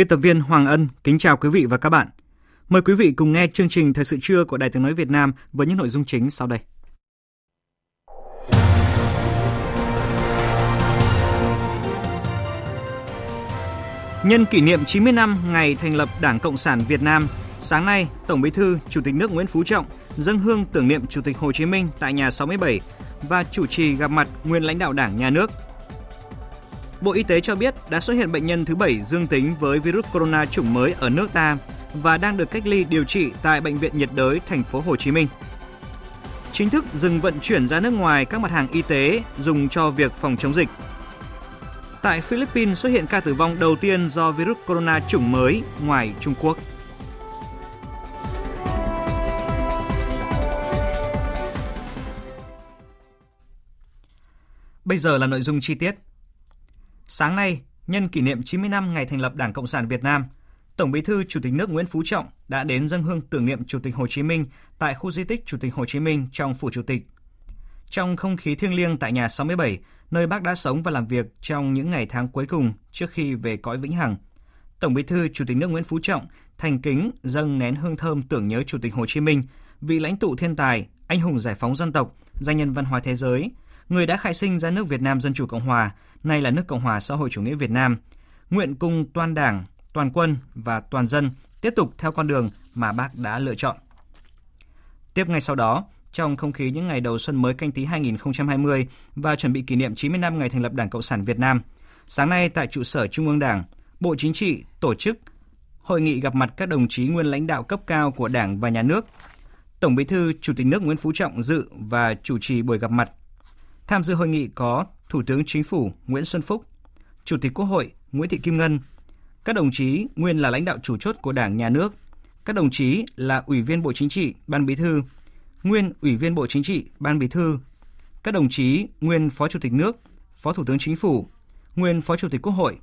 Biên tập viên Hoàng Ân kính chào quý vị và các bạn. Mời quý vị cùng nghe chương trình Thời sự trưa của Đài Tiếng Nói Việt Nam với những nội dung chính sau đây. Nhân kỷ niệm 90 năm ngày thành lập Đảng Cộng sản Việt Nam, sáng nay, Tổng Bí thư, Chủ tịch nước Nguyễn Phú Trọng dâng hương tưởng niệm Chủ tịch Hồ Chí Minh tại nhà 67 và chủ trì gặp mặt nguyên lãnh đạo Đảng, Nhà nước, Bộ Y tế cho biết đã xuất hiện bệnh nhân thứ 7 dương tính với virus corona chủng mới ở nước ta và đang được cách ly điều trị tại bệnh viện nhiệt đới, thành phố Hồ Chí Minh. Chính thức dừng vận chuyển ra nước ngoài các mặt hàng y tế dùng cho việc phòng chống dịch. Tại Philippines xuất hiện ca tử vong đầu tiên do virus corona chủng mới ngoài Trung Quốc. Bây giờ là nội dung chi tiết. Sáng nay, nhân kỷ niệm 90 năm ngày thành lập Đảng Cộng sản Việt Nam, Tổng Bí thư Chủ tịch nước Nguyễn Phú Trọng đã đến dân hương tưởng niệm Chủ tịch Hồ Chí Minh tại khu di tích Chủ tịch Hồ Chí Minh trong phủ Chủ tịch. Trong không khí thiêng liêng tại nhà 67, nơi bác đã sống và làm việc trong những ngày tháng cuối cùng trước khi về cõi vĩnh hằng, Tổng Bí thư Chủ tịch nước Nguyễn Phú Trọng thành kính dâng nén hương thơm tưởng nhớ Chủ tịch Hồ Chí Minh, vị lãnh tụ thiên tài, anh hùng giải phóng dân tộc, danh nhân văn hóa thế giới, người đã khai sinh ra nước Việt Nam Dân Chủ Cộng Hòa, nay là nước Cộng hòa xã hội chủ nghĩa Việt Nam, nguyện cùng toàn đảng, toàn quân và toàn dân tiếp tục theo con đường mà bác đã lựa chọn. Tiếp ngay sau đó, trong không khí những ngày đầu xuân mới canh tí 2020 và chuẩn bị kỷ niệm 90 năm ngày thành lập Đảng Cộng sản Việt Nam, sáng nay tại trụ sở Trung ương Đảng, Bộ Chính trị tổ chức hội nghị gặp mặt các đồng chí nguyên lãnh đạo cấp cao của Đảng và Nhà nước. Tổng Bí thư Chủ tịch nước Nguyễn Phú Trọng dự và chủ trì buổi gặp mặt. Tham dự hội nghị có Thủ tướng Chính phủ Nguyễn Xuân Phúc, Chủ tịch Quốc hội Nguyễn Thị Kim Ngân, các đồng chí nguyên là lãnh đạo chủ chốt của Đảng, Nhà nước, các đồng chí là Ủy viên Bộ Chính trị, Ban Bí thư, nguyên Ủy viên Bộ Chính trị, Ban Bí thư, các đồng chí nguyên Phó Chủ tịch nước, Phó Thủ tướng Chính phủ, nguyên Phó Chủ tịch Quốc hội,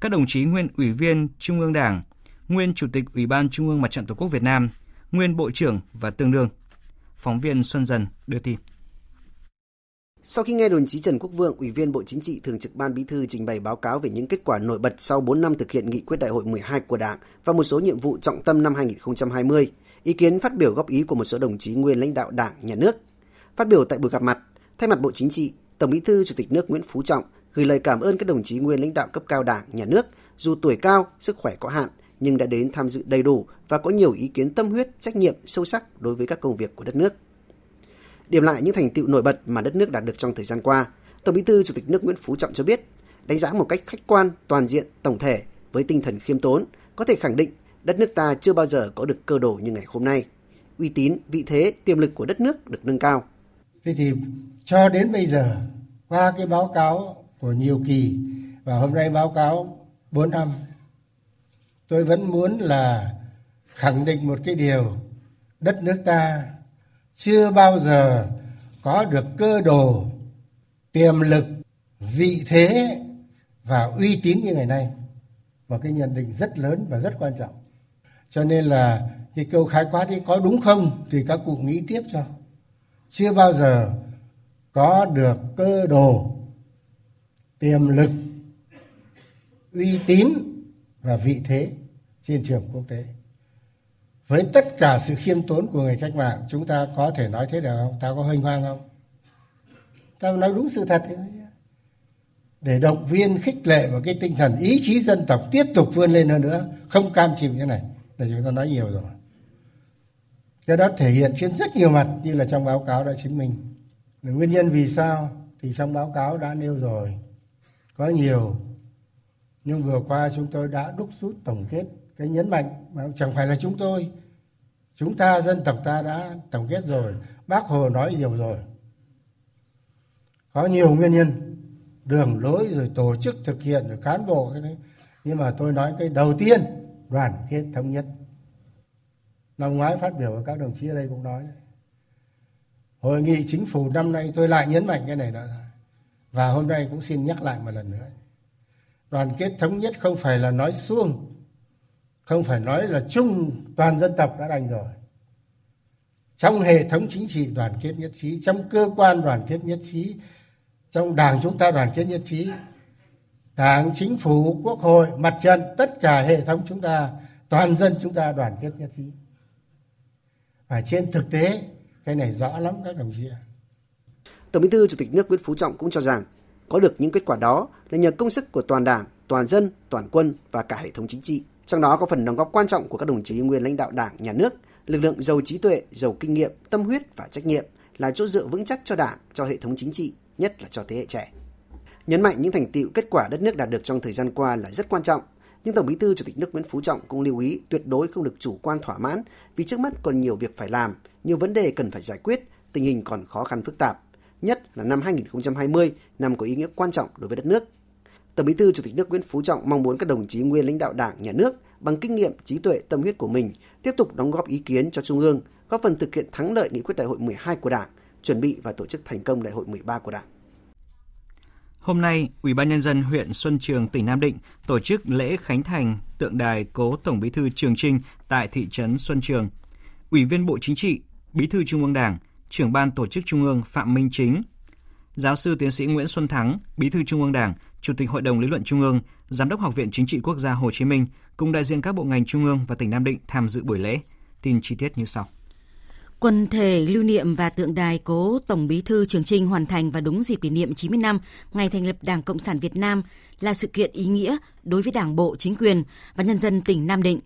các đồng chí nguyên Ủy viên Trung ương Đảng, nguyên Chủ tịch Ủy ban Trung ương Mặt trận Tổ quốc Việt Nam, nguyên Bộ trưởng và tương đương. Phóng viên Xuân Dần đưa tin. Sau khi nghe đồng chí Trần Quốc Vượng, Ủy viên Bộ Chính trị Thường trực Ban Bí thư trình bày báo cáo về những kết quả nổi bật sau 4 năm thực hiện nghị quyết đại hội 12 của Đảng và một số nhiệm vụ trọng tâm năm 2020, ý kiến phát biểu góp ý của một số đồng chí nguyên lãnh đạo Đảng, Nhà nước. Phát biểu tại buổi gặp mặt, thay mặt Bộ Chính trị, Tổng Bí thư Chủ tịch nước Nguyễn Phú Trọng gửi lời cảm ơn các đồng chí nguyên lãnh đạo cấp cao Đảng, Nhà nước, dù tuổi cao, sức khỏe có hạn nhưng đã đến tham dự đầy đủ và có nhiều ý kiến tâm huyết, trách nhiệm sâu sắc đối với các công việc của đất nước. Điểm lại những thành tựu nổi bật mà đất nước đạt được trong thời gian qua, Tổng Bí thư Chủ tịch nước Nguyễn Phú Trọng cho biết, đánh giá một cách khách quan, toàn diện, tổng thể với tinh thần khiêm tốn, có thể khẳng định đất nước ta chưa bao giờ có được cơ đồ như ngày hôm nay. Uy tín, vị thế, tiềm lực của đất nước được nâng cao. Thế thì cho đến bây giờ, qua cái báo cáo của nhiều kỳ và hôm nay báo cáo 4 năm, tôi vẫn muốn là khẳng định một cái điều đất nước ta chưa bao giờ có được cơ đồ, tiềm lực, vị thế và uy tín như ngày nay. Một cái nhận định rất lớn và rất quan trọng. Cho nên là cái câu khái quát ấy có đúng không thì các cụ nghĩ tiếp cho. Chưa bao giờ có được cơ đồ, tiềm lực, uy tín và vị thế trên trường quốc tế với tất cả sự khiêm tốn của người cách mạng, chúng ta có thể nói thế được không? Ta có hênh hoang không? Ta nói đúng sự thật. Để động viên, khích lệ và cái tinh thần ý chí dân tộc tiếp tục vươn lên hơn nữa, không cam chịu như này, là chúng ta nói nhiều rồi. Cái đó thể hiện trên rất nhiều mặt, như là trong báo cáo đã chứng minh. Nguyên nhân vì sao thì trong báo cáo đã nêu rồi. Có nhiều. Nhưng vừa qua chúng tôi đã đúc rút tổng kết cái nhấn mạnh mà chẳng phải là chúng tôi. Chúng ta, dân tộc ta đã tổng kết rồi, bác hồ nói nhiều rồi. Có nhiều nguyên nhân, đường lối rồi tổ chức thực hiện rồi cán bộ cái đấy. Nhưng mà tôi nói cái đầu tiên, đoàn kết thống nhất. Năm ngoái phát biểu của các đồng chí ở đây cũng nói. Hội nghị chính phủ năm nay tôi lại nhấn mạnh cái này đó. Và hôm nay cũng xin nhắc lại một lần nữa. Đoàn kết thống nhất không phải là nói suông không phải nói là chung toàn dân tộc đã đành rồi. Trong hệ thống chính trị đoàn kết nhất trí trong cơ quan đoàn kết nhất trí trong đảng chúng ta đoàn kết nhất trí đảng chính phủ quốc hội mặt trận tất cả hệ thống chúng ta toàn dân chúng ta đoàn kết nhất trí. Và trên thực tế cái này rõ lắm các đồng chí ạ. Tổng Bí thư Chủ tịch nước Nguyễn Phú Trọng cũng cho rằng có được những kết quả đó là nhờ công sức của toàn Đảng, toàn dân, toàn quân và cả hệ thống chính trị. Trong đó có phần đóng góp quan trọng của các đồng chí nguyên lãnh đạo Đảng, Nhà nước, lực lượng giàu trí tuệ, giàu kinh nghiệm, tâm huyết và trách nhiệm là chỗ dựa vững chắc cho Đảng, cho hệ thống chính trị, nhất là cho thế hệ trẻ. Nhấn mạnh những thành tựu kết quả đất nước đạt được trong thời gian qua là rất quan trọng, nhưng Tổng Bí thư Chủ tịch nước Nguyễn Phú Trọng cũng lưu ý tuyệt đối không được chủ quan thỏa mãn vì trước mắt còn nhiều việc phải làm, nhiều vấn đề cần phải giải quyết, tình hình còn khó khăn phức tạp, nhất là năm 2020, năm có ý nghĩa quan trọng đối với đất nước. Tổng Bí thư Chủ tịch nước Nguyễn Phú Trọng mong muốn các đồng chí nguyên lãnh đạo Đảng, Nhà nước bằng kinh nghiệm, trí tuệ, tâm huyết của mình tiếp tục đóng góp ý kiến cho Trung ương, góp phần thực hiện thắng lợi nghị quyết đại hội 12 của Đảng, chuẩn bị và tổ chức thành công đại hội 13 của Đảng. Hôm nay, Ủy ban nhân dân huyện Xuân Trường, tỉnh Nam Định tổ chức lễ khánh thành tượng đài cố Tổng Bí thư Trường Trinh tại thị trấn Xuân Trường. Ủy viên Bộ Chính trị, Bí thư Trung ương Đảng, trưởng ban tổ chức Trung ương Phạm Minh Chính, giáo sư tiến sĩ Nguyễn Xuân Thắng, Bí thư Trung ương Đảng, Chủ tịch Hội đồng Lý luận Trung ương, Giám đốc Học viện Chính trị Quốc gia Hồ Chí Minh cùng đại diện các bộ ngành Trung ương và tỉnh Nam Định tham dự buổi lễ. Tin chi tiết như sau. Quần thể lưu niệm và tượng đài cố Tổng Bí thư Trường Trinh hoàn thành vào đúng dịp kỷ niệm 90 năm ngày thành lập Đảng Cộng sản Việt Nam là sự kiện ý nghĩa đối với Đảng bộ, chính quyền và nhân dân tỉnh Nam Định.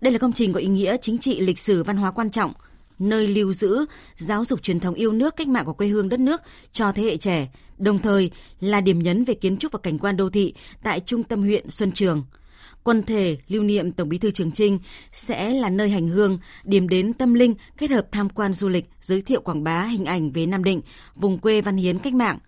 Đây là công trình có ý nghĩa chính trị, lịch sử, văn hóa quan trọng, nơi lưu giữ, giáo dục truyền thống yêu nước cách mạng của quê hương đất nước cho thế hệ trẻ, đồng thời là điểm nhấn về kiến trúc và cảnh quan đô thị tại trung tâm huyện Xuân Trường – Quần thể lưu niệm Tổng Bí thư Trường Trinh sẽ là nơi hành hương, điểm đến tâm linh kết hợp tham quan du lịch, giới thiệu quảng bá hình ảnh về Nam Định, vùng quê văn hiến cách mạng.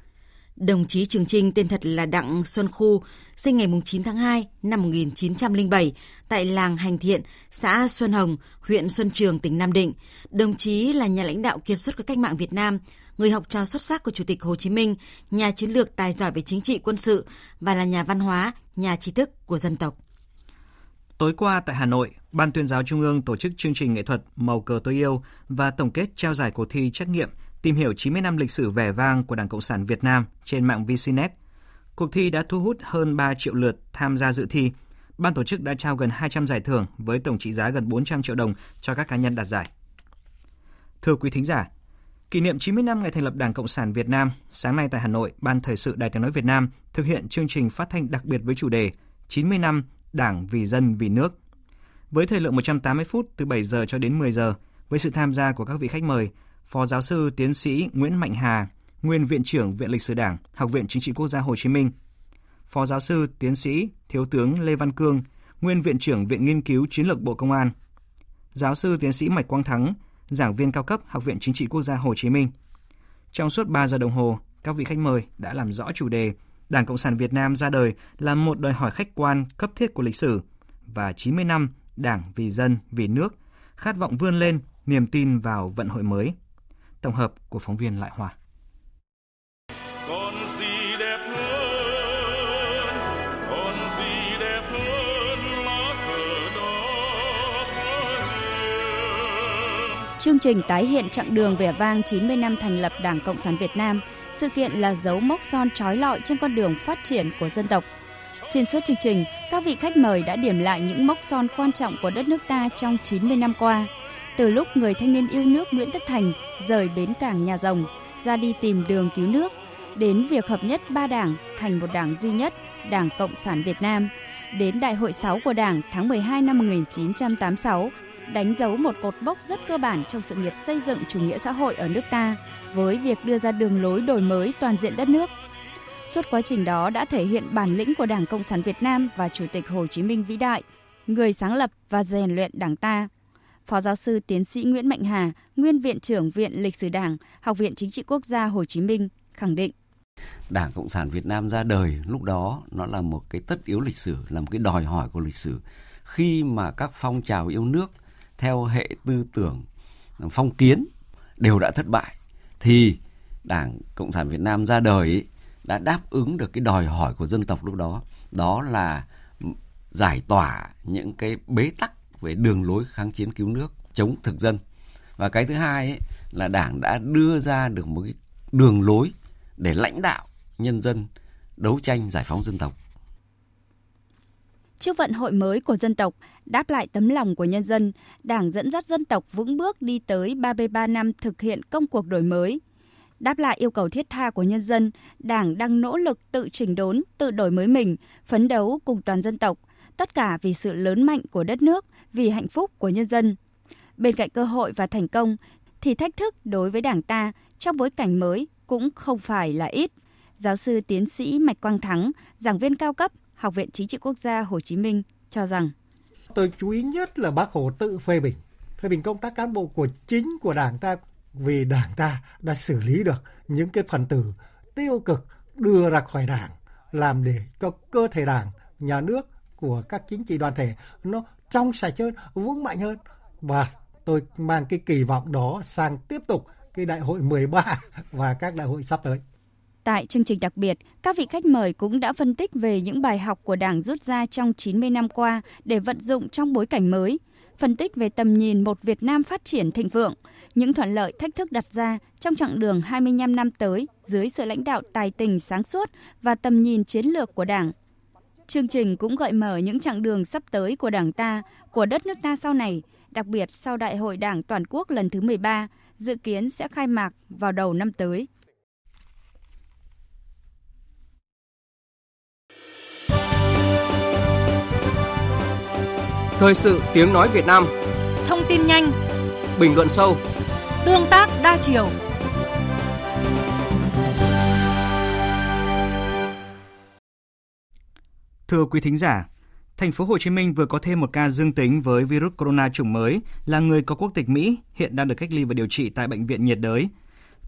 Đồng chí Trường Trinh tên thật là Đặng Xuân Khu, sinh ngày 9 tháng 2 năm 1907 tại làng Hành Thiện, xã Xuân Hồng, huyện Xuân Trường, tỉnh Nam Định. Đồng chí là nhà lãnh đạo kiệt xuất của cách mạng Việt Nam, người học trò xuất sắc của Chủ tịch Hồ Chí Minh, nhà chiến lược tài giỏi về chính trị quân sự và là nhà văn hóa, nhà trí thức của dân tộc. Tối qua tại Hà Nội, Ban tuyên giáo Trung ương tổ chức chương trình nghệ thuật Màu cờ tôi yêu và tổng kết trao giải cuộc thi trắc nghiệm tìm hiểu 90 năm lịch sử vẻ vang của Đảng Cộng sản Việt Nam trên mạng VCNet. Cuộc thi đã thu hút hơn 3 triệu lượt tham gia dự thi. Ban tổ chức đã trao gần 200 giải thưởng với tổng trị giá gần 400 triệu đồng cho các cá nhân đạt giải. Thưa quý thính giả, kỷ niệm 90 năm ngày thành lập Đảng Cộng sản Việt Nam, sáng nay tại Hà Nội, Ban Thời sự Đài Tiếng Nói Việt Nam thực hiện chương trình phát thanh đặc biệt với chủ đề 90 năm Đảng vì dân vì nước. Với thời lượng 180 phút từ 7 giờ cho đến 10 giờ, với sự tham gia của các vị khách mời, Phó giáo sư tiến sĩ Nguyễn Mạnh Hà, nguyên viện trưởng Viện Lịch sử Đảng, Học viện Chính trị Quốc gia Hồ Chí Minh, Phó giáo sư tiến sĩ Thiếu tướng Lê Văn Cương, nguyên viện trưởng Viện Nghiên cứu Chiến lược Bộ Công an, giáo sư tiến sĩ Mạch Quang Thắng, giảng viên cao cấp Học viện Chính trị Quốc gia Hồ Chí Minh. Trong suốt 3 giờ đồng hồ, các vị khách mời đã làm rõ chủ đề Đảng Cộng sản Việt Nam ra đời là một đòi hỏi khách quan cấp thiết của lịch sử và 90 năm Đảng vì dân, vì nước, khát vọng vươn lên, niềm tin vào vận hội mới. Tổng hợp của phóng viên Lại Hòa. Chương trình tái hiện chặng đường vẻ vang 90 năm thành lập Đảng Cộng sản Việt Nam – sự kiện là dấu mốc son trói lọi trên con đường phát triển của dân tộc. Xuyên suốt chương trình, các vị khách mời đã điểm lại những mốc son quan trọng của đất nước ta trong 90 năm qua. Từ lúc người thanh niên yêu nước Nguyễn Tất Thành rời bến cảng Nhà Rồng, ra đi tìm đường cứu nước, đến việc hợp nhất ba đảng thành một đảng duy nhất, Đảng Cộng sản Việt Nam, đến Đại hội 6 của Đảng tháng 12 năm 1986 đánh dấu một cột mốc rất cơ bản trong sự nghiệp xây dựng chủ nghĩa xã hội ở nước ta với việc đưa ra đường lối đổi mới toàn diện đất nước. Suốt quá trình đó đã thể hiện bản lĩnh của Đảng Cộng sản Việt Nam và Chủ tịch Hồ Chí Minh vĩ đại, người sáng lập và rèn luyện Đảng ta. Phó giáo sư tiến sĩ Nguyễn Mạnh Hà, nguyên viện trưởng Viện Lịch sử Đảng, Học viện Chính trị Quốc gia Hồ Chí Minh khẳng định Đảng Cộng sản Việt Nam ra đời lúc đó nó là một cái tất yếu lịch sử, là một cái đòi hỏi của lịch sử. Khi mà các phong trào yêu nước theo hệ tư tưởng phong kiến đều đã thất bại thì Đảng Cộng sản Việt Nam ra đời ấy, đã đáp ứng được cái đòi hỏi của dân tộc lúc đó. Đó là giải tỏa những cái bế tắc về đường lối kháng chiến cứu nước, chống thực dân. Và cái thứ hai ấy, là Đảng đã đưa ra được một cái đường lối để lãnh đạo nhân dân đấu tranh giải phóng dân tộc. Trước vận hội mới của dân tộc, đáp lại tấm lòng của nhân dân, Đảng dẫn dắt dân tộc vững bước đi tới 33 năm thực hiện công cuộc đổi mới. Đáp lại yêu cầu thiết tha của nhân dân, Đảng đang nỗ lực tự chỉnh đốn, tự đổi mới mình, phấn đấu cùng toàn dân tộc, tất cả vì sự lớn mạnh của đất nước, vì hạnh phúc của nhân dân. Bên cạnh cơ hội và thành công, thì thách thức đối với Đảng ta trong bối cảnh mới cũng không phải là ít. Giáo sư tiến sĩ Mạch Quang Thắng, giảng viên cao cấp Học viện Chính trị Quốc gia Hồ Chí Minh cho rằng Tôi chú ý nhất là bác Hồ tự phê bình, phê bình công tác cán bộ của chính của Đảng ta vì Đảng ta đã xử lý được những cái phần tử tiêu cực đưa ra khỏi Đảng làm để cho cơ thể Đảng, nhà nước của các chính trị đoàn thể nó trong sạch hơn, vững mạnh hơn và tôi mang cái kỳ vọng đó sang tiếp tục cái đại hội 13 và các đại hội sắp tới. Tại chương trình đặc biệt, các vị khách mời cũng đã phân tích về những bài học của Đảng rút ra trong 90 năm qua để vận dụng trong bối cảnh mới, phân tích về tầm nhìn một Việt Nam phát triển thịnh vượng, những thuận lợi thách thức đặt ra trong chặng đường 25 năm tới dưới sự lãnh đạo tài tình sáng suốt và tầm nhìn chiến lược của Đảng. Chương trình cũng gợi mở những chặng đường sắp tới của Đảng ta, của đất nước ta sau này, đặc biệt sau Đại hội Đảng toàn quốc lần thứ 13, dự kiến sẽ khai mạc vào đầu năm tới. Thời sự tiếng nói Việt Nam. Thông tin nhanh. Bình luận sâu. Tương tác đa chiều. Thưa quý thính giả, thành phố Hồ Chí Minh vừa có thêm một ca dương tính với virus corona chủng mới là người có quốc tịch Mỹ, hiện đang được cách ly và điều trị tại bệnh viện nhiệt đới.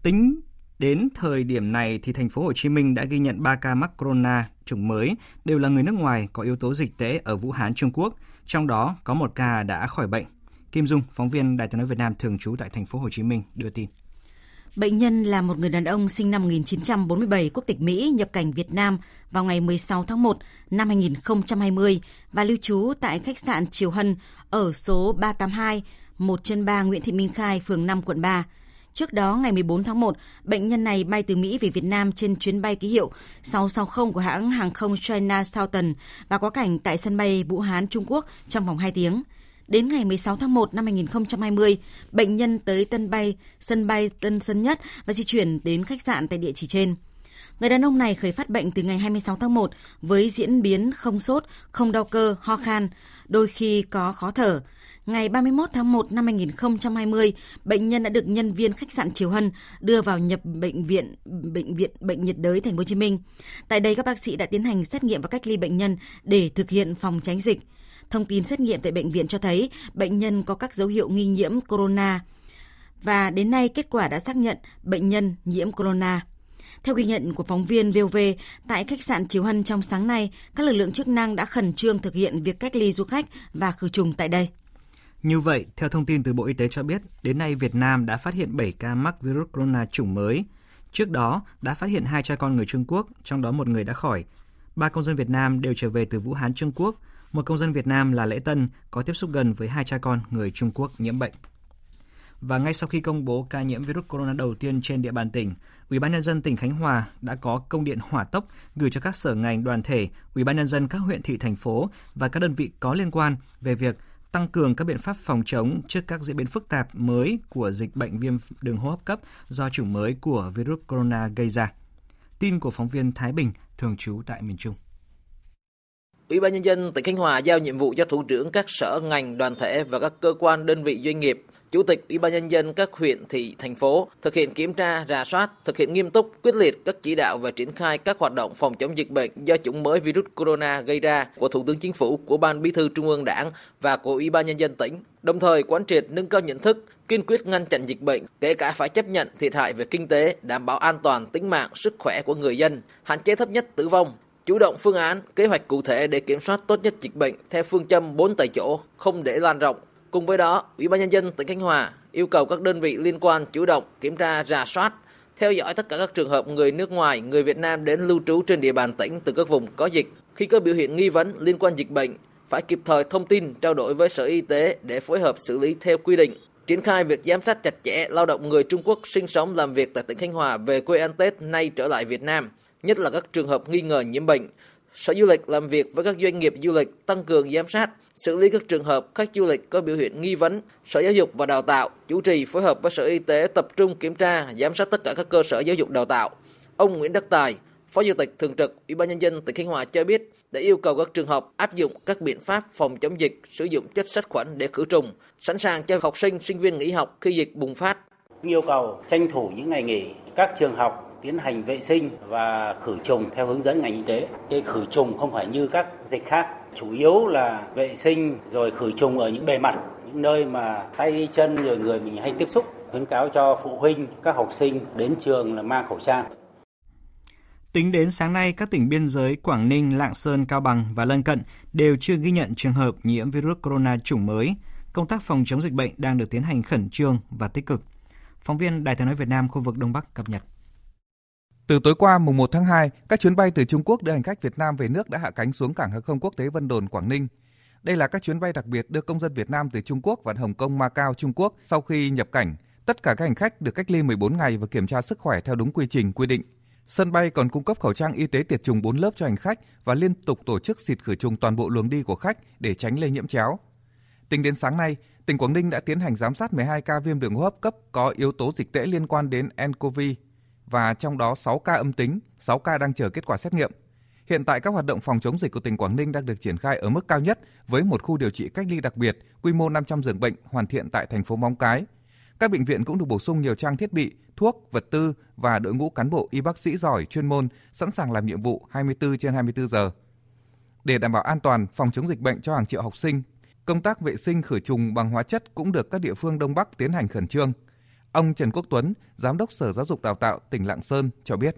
Tính đến thời điểm này thì thành phố Hồ Chí Minh đã ghi nhận 3 ca mắc corona chủng mới đều là người nước ngoài có yếu tố dịch tễ ở Vũ Hán, Trung Quốc, trong đó có một ca đã khỏi bệnh. Kim Dung, phóng viên Đài tiếng nói Việt Nam thường trú tại thành phố Hồ Chí Minh đưa tin. Bệnh nhân là một người đàn ông sinh năm 1947 quốc tịch Mỹ nhập cảnh Việt Nam vào ngày 16 tháng 1 năm 2020 và lưu trú tại khách sạn Triều Hân ở số 382 1 trên 3 Nguyễn Thị Minh Khai, phường 5, quận 3. Trước đó, ngày 14 tháng 1, bệnh nhân này bay từ Mỹ về Việt Nam trên chuyến bay ký hiệu 660 của hãng hàng không China Southern và quá cảnh tại sân bay Vũ Hán, Trung Quốc trong vòng 2 tiếng. Đến ngày 16 tháng 1 năm 2020, bệnh nhân tới tân bay, sân bay Tân Sơn Nhất và di chuyển đến khách sạn tại địa chỉ trên. Người đàn ông này khởi phát bệnh từ ngày 26 tháng 1 với diễn biến không sốt, không đau cơ, ho khan, đôi khi có khó thở. Ngày 31 tháng 1 năm 2020, bệnh nhân đã được nhân viên khách sạn Triều Hân đưa vào nhập bệnh viện bệnh viện bệnh nhiệt đới thành phố Hồ Chí Minh. Tại đây các bác sĩ đã tiến hành xét nghiệm và cách ly bệnh nhân để thực hiện phòng tránh dịch. Thông tin xét nghiệm tại bệnh viện cho thấy bệnh nhân có các dấu hiệu nghi nhiễm corona và đến nay kết quả đã xác nhận bệnh nhân nhiễm corona. Theo ghi nhận của phóng viên VOV, tại khách sạn Triều Hân trong sáng nay, các lực lượng chức năng đã khẩn trương thực hiện việc cách ly du khách và khử trùng tại đây. Như vậy, theo thông tin từ Bộ Y tế cho biết, đến nay Việt Nam đã phát hiện 7 ca mắc virus corona chủng mới. Trước đó, đã phát hiện hai cha con người Trung Quốc, trong đó một người đã khỏi. Ba công dân Việt Nam đều trở về từ Vũ Hán, Trung Quốc. Một công dân Việt Nam là Lễ Tân có tiếp xúc gần với hai cha con người Trung Quốc nhiễm bệnh. Và ngay sau khi công bố ca nhiễm virus corona đầu tiên trên địa bàn tỉnh, Ủy ban nhân dân tỉnh Khánh Hòa đã có công điện hỏa tốc gửi cho các sở ngành đoàn thể, Ủy ban nhân dân các huyện thị thành phố và các đơn vị có liên quan về việc tăng cường các biện pháp phòng chống trước các diễn biến phức tạp mới của dịch bệnh viêm đường hô hấp cấp do chủng mới của virus corona gây ra. Tin của phóng viên Thái Bình thường trú tại miền Trung. Ủy ban nhân dân tỉnh Khánh Hòa giao nhiệm vụ cho thủ trưởng các sở ngành, đoàn thể và các cơ quan đơn vị doanh nghiệp Chủ tịch Ủy ban nhân dân các huyện, thị, thành phố thực hiện kiểm tra, rà soát, thực hiện nghiêm túc, quyết liệt các chỉ đạo về triển khai các hoạt động phòng chống dịch bệnh do chủng mới virus corona gây ra của Thủ tướng Chính phủ, của Ban Bí thư Trung ương Đảng và của Ủy ban nhân dân tỉnh. Đồng thời quán triệt nâng cao nhận thức, kiên quyết ngăn chặn dịch bệnh, kể cả phải chấp nhận thiệt hại về kinh tế, đảm bảo an toàn tính mạng, sức khỏe của người dân, hạn chế thấp nhất tử vong, chủ động phương án, kế hoạch cụ thể để kiểm soát tốt nhất dịch bệnh theo phương châm 4 tại chỗ, không để lan rộng, Cùng với đó, Ủy ban nhân dân tỉnh Khánh Hòa yêu cầu các đơn vị liên quan chủ động kiểm tra, rà soát, theo dõi tất cả các trường hợp người nước ngoài, người Việt Nam đến lưu trú trên địa bàn tỉnh từ các vùng có dịch. Khi có biểu hiện nghi vấn liên quan dịch bệnh, phải kịp thời thông tin trao đổi với Sở Y tế để phối hợp xử lý theo quy định. Triển khai việc giám sát chặt chẽ lao động người Trung Quốc sinh sống làm việc tại tỉnh Khánh Hòa về quê ăn Tết nay trở lại Việt Nam, nhất là các trường hợp nghi ngờ nhiễm bệnh. Sở Du lịch làm việc với các doanh nghiệp du lịch tăng cường giám sát, xử lý các trường hợp khách du lịch có biểu hiện nghi vấn. Sở Giáo dục và Đào tạo chủ trì phối hợp với Sở Y tế tập trung kiểm tra, giám sát tất cả các cơ sở giáo dục đào tạo. Ông Nguyễn Đắc Tài, Phó Chủ tịch Thường trực Ủy ban nhân dân tỉnh Khánh Hòa cho biết đã yêu cầu các trường học áp dụng các biện pháp phòng chống dịch, sử dụng chất sát khuẩn để khử trùng, sẵn sàng cho học sinh, sinh viên nghỉ học khi dịch bùng phát. Yêu cầu tranh thủ những ngày nghỉ, các trường học tiến hành vệ sinh và khử trùng theo hướng dẫn ngành y tế. Cái khử trùng không phải như các dịch khác chủ yếu là vệ sinh rồi khử trùng ở những bề mặt những nơi mà tay chân rồi người mình hay tiếp xúc khuyến cáo cho phụ huynh các học sinh đến trường là mang khẩu trang Tính đến sáng nay, các tỉnh biên giới Quảng Ninh, Lạng Sơn, Cao Bằng và lân cận đều chưa ghi nhận trường hợp nhiễm virus corona chủng mới. Công tác phòng chống dịch bệnh đang được tiến hành khẩn trương và tích cực. Phóng viên Đài tiếng nói Việt Nam khu vực Đông Bắc cập nhật. Từ tối qua mùng 1 tháng 2, các chuyến bay từ Trung Quốc đưa hành khách Việt Nam về nước đã hạ cánh xuống cảng hàng không quốc tế Vân Đồn, Quảng Ninh. Đây là các chuyến bay đặc biệt đưa công dân Việt Nam từ Trung Quốc và Hồng Kông, Macau, Trung Quốc sau khi nhập cảnh. Tất cả các hành khách được cách ly 14 ngày và kiểm tra sức khỏe theo đúng quy trình quy định. Sân bay còn cung cấp khẩu trang y tế tiệt trùng 4 lớp cho hành khách và liên tục tổ chức xịt khử trùng toàn bộ luồng đi của khách để tránh lây nhiễm chéo. Tính đến sáng nay, tỉnh Quảng Ninh đã tiến hành giám sát 12 ca viêm đường hô hấp cấp có yếu tố dịch tễ liên quan đến nCoV và trong đó 6 ca âm tính, 6 ca đang chờ kết quả xét nghiệm. Hiện tại các hoạt động phòng chống dịch của tỉnh Quảng Ninh đang được triển khai ở mức cao nhất với một khu điều trị cách ly đặc biệt, quy mô 500 giường bệnh hoàn thiện tại thành phố Móng Cái. Các bệnh viện cũng được bổ sung nhiều trang thiết bị, thuốc, vật tư và đội ngũ cán bộ y bác sĩ giỏi chuyên môn sẵn sàng làm nhiệm vụ 24 trên 24 giờ. Để đảm bảo an toàn phòng chống dịch bệnh cho hàng triệu học sinh, công tác vệ sinh khử trùng bằng hóa chất cũng được các địa phương Đông Bắc tiến hành khẩn trương. Ông Trần Quốc Tuấn, Giám đốc Sở Giáo dục Đào tạo tỉnh Lạng Sơn cho biết.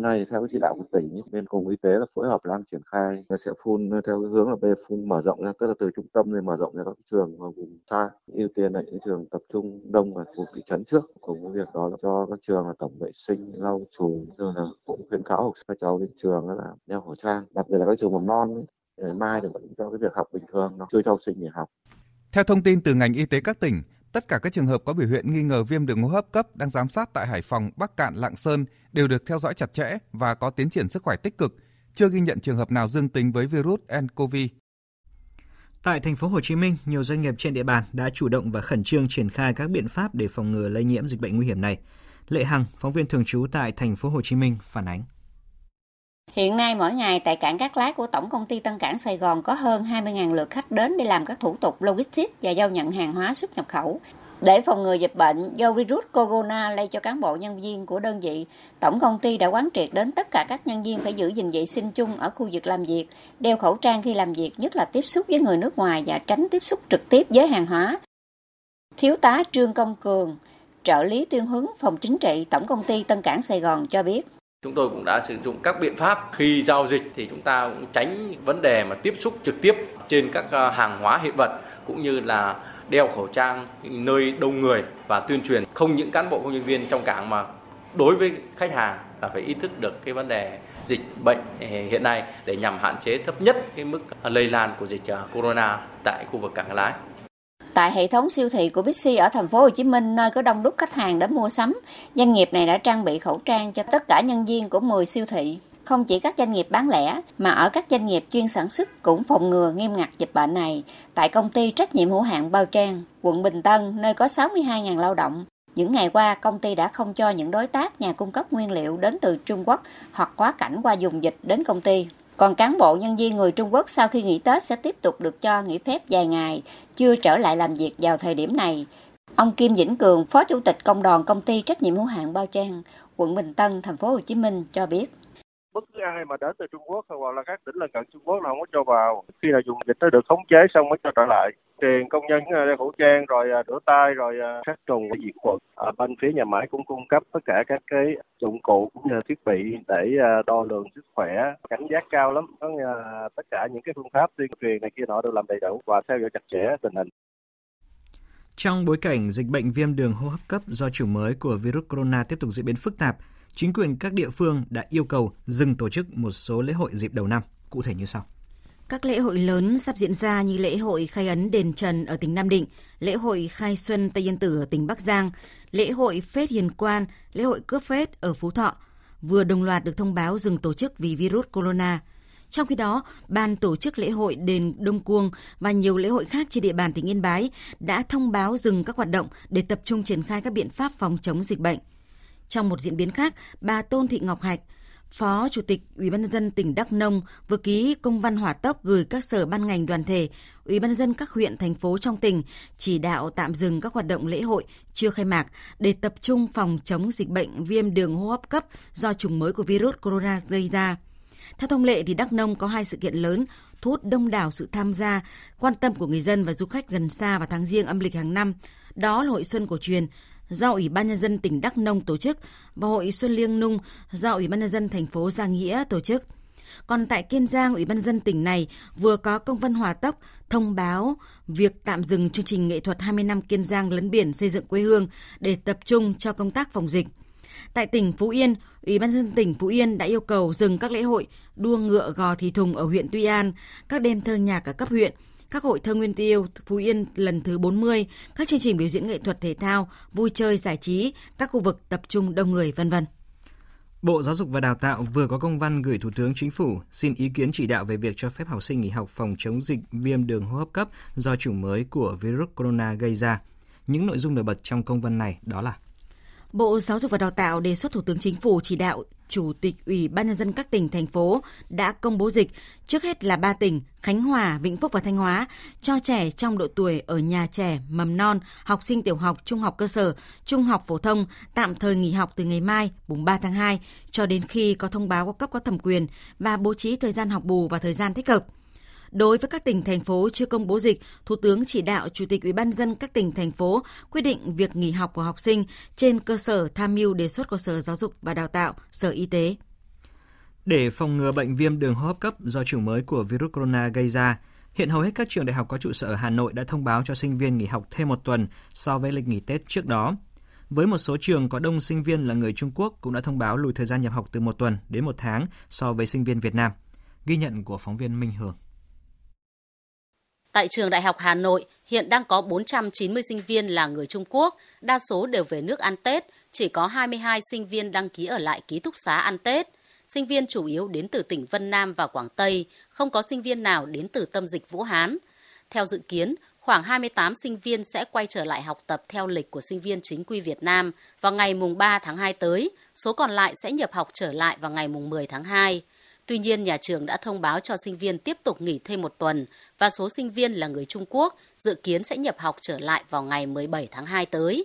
Này theo chỉ đạo của tỉnh bên cùng y tế là phối hợp đang triển khai sẽ phun theo cái hướng là về phun mở rộng ra tức là từ trung tâm rồi mở rộng ra các trường và vùng xa ưu tiên là những trường tập trung đông và vùng thị trấn trước cùng với việc đó là cho các trường là tổng vệ sinh lau chùi rồi là cũng khuyến cáo học các cháu đến trường là đeo khẩu trang đặc biệt là các trường mầm non ấy. mai thì vẫn cho cái việc học bình thường nó chưa cho học sinh nghỉ học theo thông tin từ ngành y tế các tỉnh, Tất cả các trường hợp có biểu hiện nghi ngờ viêm đường hô hấp cấp đang giám sát tại Hải Phòng, Bắc Cạn, Lạng Sơn đều được theo dõi chặt chẽ và có tiến triển sức khỏe tích cực, chưa ghi nhận trường hợp nào dương tính với virus nCoV. Tại thành phố Hồ Chí Minh, nhiều doanh nghiệp trên địa bàn đã chủ động và khẩn trương triển khai các biện pháp để phòng ngừa lây nhiễm dịch bệnh nguy hiểm này. Lệ Hằng, phóng viên thường trú tại thành phố Hồ Chí Minh phản ánh. Hiện nay mỗi ngày tại cảng Cát Lái của Tổng công ty Tân Cảng Sài Gòn có hơn 20.000 lượt khách đến để làm các thủ tục logistics và giao nhận hàng hóa xuất nhập khẩu. Để phòng ngừa dịch bệnh do virus corona lây cho cán bộ nhân viên của đơn vị, tổng công ty đã quán triệt đến tất cả các nhân viên phải giữ gìn vệ sinh chung ở khu vực làm việc, đeo khẩu trang khi làm việc, nhất là tiếp xúc với người nước ngoài và tránh tiếp xúc trực tiếp với hàng hóa. Thiếu tá Trương Công Cường, trợ lý tuyên hướng phòng chính trị Tổng công ty Tân Cảng Sài Gòn cho biết. Chúng tôi cũng đã sử dụng các biện pháp khi giao dịch thì chúng ta cũng tránh vấn đề mà tiếp xúc trực tiếp trên các ờ, hàng hóa hiện vật cũng như là đeo khẩu trang nơi đông người và tuyên truyền không những cán bộ công nhân viên trong cảng mà đối với khách hàng là phải ý thức được cái vấn đề dịch bệnh ờ, hiện nay để nhằm hạn chế thấp nhất cái mức lây lan của dịch ờ, corona tại khu vực cảng Lái. Tại hệ thống siêu thị của Bixi ở thành phố Hồ Chí Minh nơi có đông đúc khách hàng đến mua sắm, doanh nghiệp này đã trang bị khẩu trang cho tất cả nhân viên của 10 siêu thị. Không chỉ các doanh nghiệp bán lẻ mà ở các doanh nghiệp chuyên sản xuất cũng phòng ngừa nghiêm ngặt dịch bệnh này. Tại công ty trách nhiệm hữu hạn Bao Trang, quận Bình Tân nơi có 62.000 lao động, những ngày qua, công ty đã không cho những đối tác nhà cung cấp nguyên liệu đến từ Trung Quốc hoặc quá cảnh qua dùng dịch đến công ty. Còn cán bộ nhân viên người Trung Quốc sau khi nghỉ Tết sẽ tiếp tục được cho nghỉ phép dài ngày, chưa trở lại làm việc vào thời điểm này. Ông Kim Vĩnh Cường, Phó Chủ tịch Công đoàn Công ty Trách nhiệm hữu hạn Bao Trang, quận Bình Tân, thành phố Hồ Chí Minh cho biết bất cứ ai mà đến từ Trung Quốc hoặc là các tỉnh lân cận Trung Quốc là không có cho vào. Khi nào dùng dịch nó được khống chế xong mới cho trở lại. Tiền công nhân ờ, đeo khẩu trang rồi ờ, rửa tay rồi ờ, sát trùng diệt khuẩn. ở bên phía nhà máy cũng cung cấp tất cả các cái dụng cụ cũng như thiết bị để đo lường sức khỏe. Cảnh giác cao lắm. Có tất cả những cái phương pháp tuyên truyền này kia nọ đều làm đầy đủ và theo dõi chặt chẽ tình hình. Trong bối cảnh dịch bệnh viêm đường hô hấp cấp do chủng mới của virus corona tiếp tục diễn biến phức tạp, chính quyền các địa phương đã yêu cầu dừng tổ chức một số lễ hội dịp đầu năm, cụ thể như sau. Các lễ hội lớn sắp diễn ra như lễ hội khai ấn đền Trần ở tỉnh Nam Định, lễ hội khai xuân Tây Yên Tử ở tỉnh Bắc Giang, lễ hội Phết Hiền Quan, lễ hội cướp phết ở Phú Thọ, vừa đồng loạt được thông báo dừng tổ chức vì virus corona. Trong khi đó, ban tổ chức lễ hội đền Đông Cuông và nhiều lễ hội khác trên địa bàn tỉnh Yên Bái đã thông báo dừng các hoạt động để tập trung triển khai các biện pháp phòng chống dịch bệnh. Trong một diễn biến khác, bà Tôn Thị Ngọc Hạch, Phó Chủ tịch Ủy ban nhân dân tỉnh Đắk Nông vừa ký công văn hỏa tốc gửi các sở ban ngành đoàn thể, Ủy ban nhân dân các huyện thành phố trong tỉnh chỉ đạo tạm dừng các hoạt động lễ hội chưa khai mạc để tập trung phòng chống dịch bệnh viêm đường hô hấp cấp do chủng mới của virus corona gây ra. Theo thông lệ thì Đắk Nông có hai sự kiện lớn thu hút đông đảo sự tham gia, quan tâm của người dân và du khách gần xa vào tháng riêng âm lịch hàng năm. Đó là hội xuân cổ truyền do Ủy ban nhân dân tỉnh Đắk Nông tổ chức và Hội Xuân Liêng Nung do Ủy ban nhân dân thành phố Gia Nghĩa tổ chức. Còn tại Kiên Giang, Ủy ban nhân dân tỉnh này vừa có công văn hòa tốc thông báo việc tạm dừng chương trình nghệ thuật 20 năm Kiên Giang lấn biển xây dựng quê hương để tập trung cho công tác phòng dịch. Tại tỉnh Phú Yên, Ủy ban dân tỉnh Phú Yên đã yêu cầu dừng các lễ hội đua ngựa gò thì thùng ở huyện Tuy An, các đêm thơ nhạc ở cấp huyện, các hội thơ nguyên tiêu Phú Yên lần thứ 40, các chương trình biểu diễn nghệ thuật thể thao, vui chơi giải trí, các khu vực tập trung đông người vân vân. Bộ Giáo dục và Đào tạo vừa có công văn gửi Thủ tướng Chính phủ xin ý kiến chỉ đạo về việc cho phép học sinh nghỉ học phòng chống dịch viêm đường hô hấp cấp do chủng mới của virus corona gây ra. Những nội dung nổi bật trong công văn này đó là Bộ Giáo dục và Đào tạo đề xuất Thủ tướng Chính phủ chỉ đạo Chủ tịch Ủy ban nhân dân các tỉnh thành phố đã công bố dịch, trước hết là ba tỉnh Khánh Hòa, Vĩnh Phúc và Thanh Hóa cho trẻ trong độ tuổi ở nhà trẻ, mầm non, học sinh tiểu học, trung học cơ sở, trung học phổ thông tạm thời nghỉ học từ ngày mai, mùng 3 tháng 2 cho đến khi có thông báo của cấp có thẩm quyền và bố trí thời gian học bù và thời gian thích hợp. Đối với các tỉnh thành phố chưa công bố dịch, Thủ tướng chỉ đạo Chủ tịch Ủy ban dân các tỉnh thành phố quyết định việc nghỉ học của học sinh trên cơ sở tham mưu đề xuất của Sở Giáo dục và Đào tạo, Sở Y tế. Để phòng ngừa bệnh viêm đường hô hấp cấp do chủng mới của virus corona gây ra, hiện hầu hết các trường đại học có trụ sở ở Hà Nội đã thông báo cho sinh viên nghỉ học thêm một tuần so với lịch nghỉ Tết trước đó. Với một số trường có đông sinh viên là người Trung Quốc cũng đã thông báo lùi thời gian nhập học từ một tuần đến một tháng so với sinh viên Việt Nam. Ghi nhận của phóng viên Minh Hường. Tại trường Đại học Hà Nội, hiện đang có 490 sinh viên là người Trung Quốc, đa số đều về nước ăn Tết, chỉ có 22 sinh viên đăng ký ở lại ký túc xá ăn Tết. Sinh viên chủ yếu đến từ tỉnh Vân Nam và Quảng Tây, không có sinh viên nào đến từ tâm dịch Vũ Hán. Theo dự kiến, khoảng 28 sinh viên sẽ quay trở lại học tập theo lịch của sinh viên chính quy Việt Nam vào ngày mùng 3 tháng 2 tới, số còn lại sẽ nhập học trở lại vào ngày mùng 10 tháng 2. Tuy nhiên, nhà trường đã thông báo cho sinh viên tiếp tục nghỉ thêm một tuần và số sinh viên là người Trung Quốc dự kiến sẽ nhập học trở lại vào ngày 17 tháng 2 tới.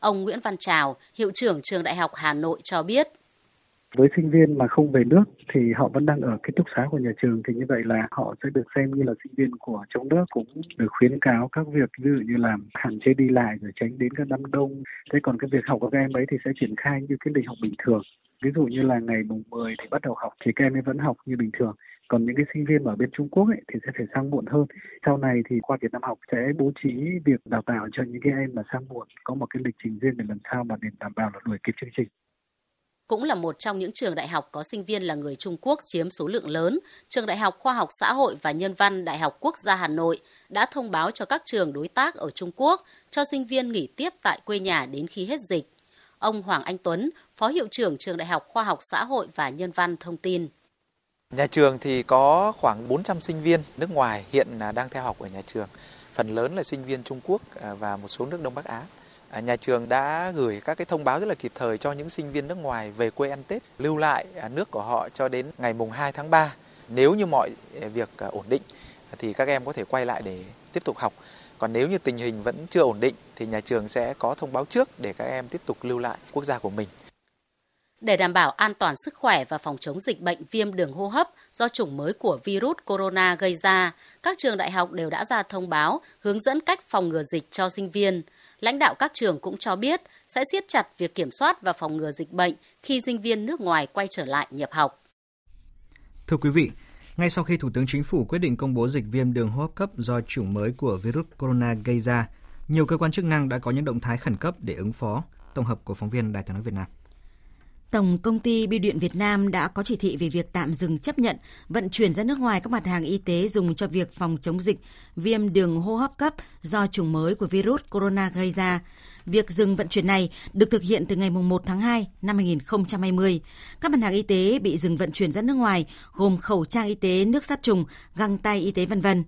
Ông Nguyễn Văn Trào, hiệu trưởng trường Đại học Hà Nội cho biết. Với sinh viên mà không về nước thì họ vẫn đang ở ký túc xá của nhà trường thì như vậy là họ sẽ được xem như là sinh viên của trong nước cũng được khuyến cáo các việc ví dụ như là hạn chế đi lại rồi tránh đến các đám đông. Thế còn cái việc học của các em ấy thì sẽ triển khai như cái lịch học bình thường ví dụ như là ngày mùng 10 thì bắt đầu học thì các em ấy vẫn học như bình thường. Còn những cái sinh viên ở bên Trung Quốc ấy, thì sẽ phải sang muộn hơn. Sau này thì qua Việt Nam học sẽ bố trí việc đào tạo cho những cái em mà sang muộn có một cái lịch trình riêng để làm sao mà để đảm bảo là đuổi kịp chương trình. Cũng là một trong những trường đại học có sinh viên là người Trung Quốc chiếm số lượng lớn, Trường Đại học Khoa học Xã hội và Nhân văn Đại học Quốc gia Hà Nội đã thông báo cho các trường đối tác ở Trung Quốc cho sinh viên nghỉ tiếp tại quê nhà đến khi hết dịch. Ông Hoàng Anh Tuấn, Phó Hiệu trưởng Trường Đại học Khoa học Xã hội và Nhân văn thông tin. Nhà trường thì có khoảng 400 sinh viên nước ngoài hiện à, đang theo học ở nhà trường. Phần lớn là sinh viên Trung Quốc à, và một số nước Đông Bắc Á. À, nhà trường đã gửi các cái thông báo rất là kịp thời cho những sinh viên nước ngoài về quê ăn Tết, lưu lại nước của họ cho đến ngày mùng 2 tháng 3 Nếu như mọi việc ổn định thì các em có thể quay lại để tiếp tục học. Còn nếu như tình hình vẫn chưa ổn định thì nhà trường sẽ có thông báo trước để các em tiếp tục lưu lại quốc gia của mình. Để đảm bảo an toàn sức khỏe và phòng chống dịch bệnh viêm đường hô hấp do chủng mới của virus corona gây ra, các trường đại học đều đã ra thông báo hướng dẫn cách phòng ngừa dịch cho sinh viên. Lãnh đạo các trường cũng cho biết sẽ siết chặt việc kiểm soát và phòng ngừa dịch bệnh khi sinh viên nước ngoài quay trở lại nhập học. Thưa quý vị, ngay sau khi Thủ tướng Chính phủ quyết định công bố dịch viêm đường hô hấp cấp do chủng mới của virus corona gây ra, nhiều cơ quan chức năng đã có những động thái khẩn cấp để ứng phó. Tổng hợp của phóng viên Đài tiếng nói Việt Nam. Tổng công ty Bưu điện Việt Nam đã có chỉ thị về việc tạm dừng chấp nhận vận chuyển ra nước ngoài các mặt hàng y tế dùng cho việc phòng chống dịch viêm đường hô hấp cấp do chủng mới của virus corona gây ra. Việc dừng vận chuyển này được thực hiện từ ngày 1 tháng 2 năm 2020. Các mặt hàng y tế bị dừng vận chuyển ra nước ngoài gồm khẩu trang y tế, nước sát trùng, găng tay y tế vân vân.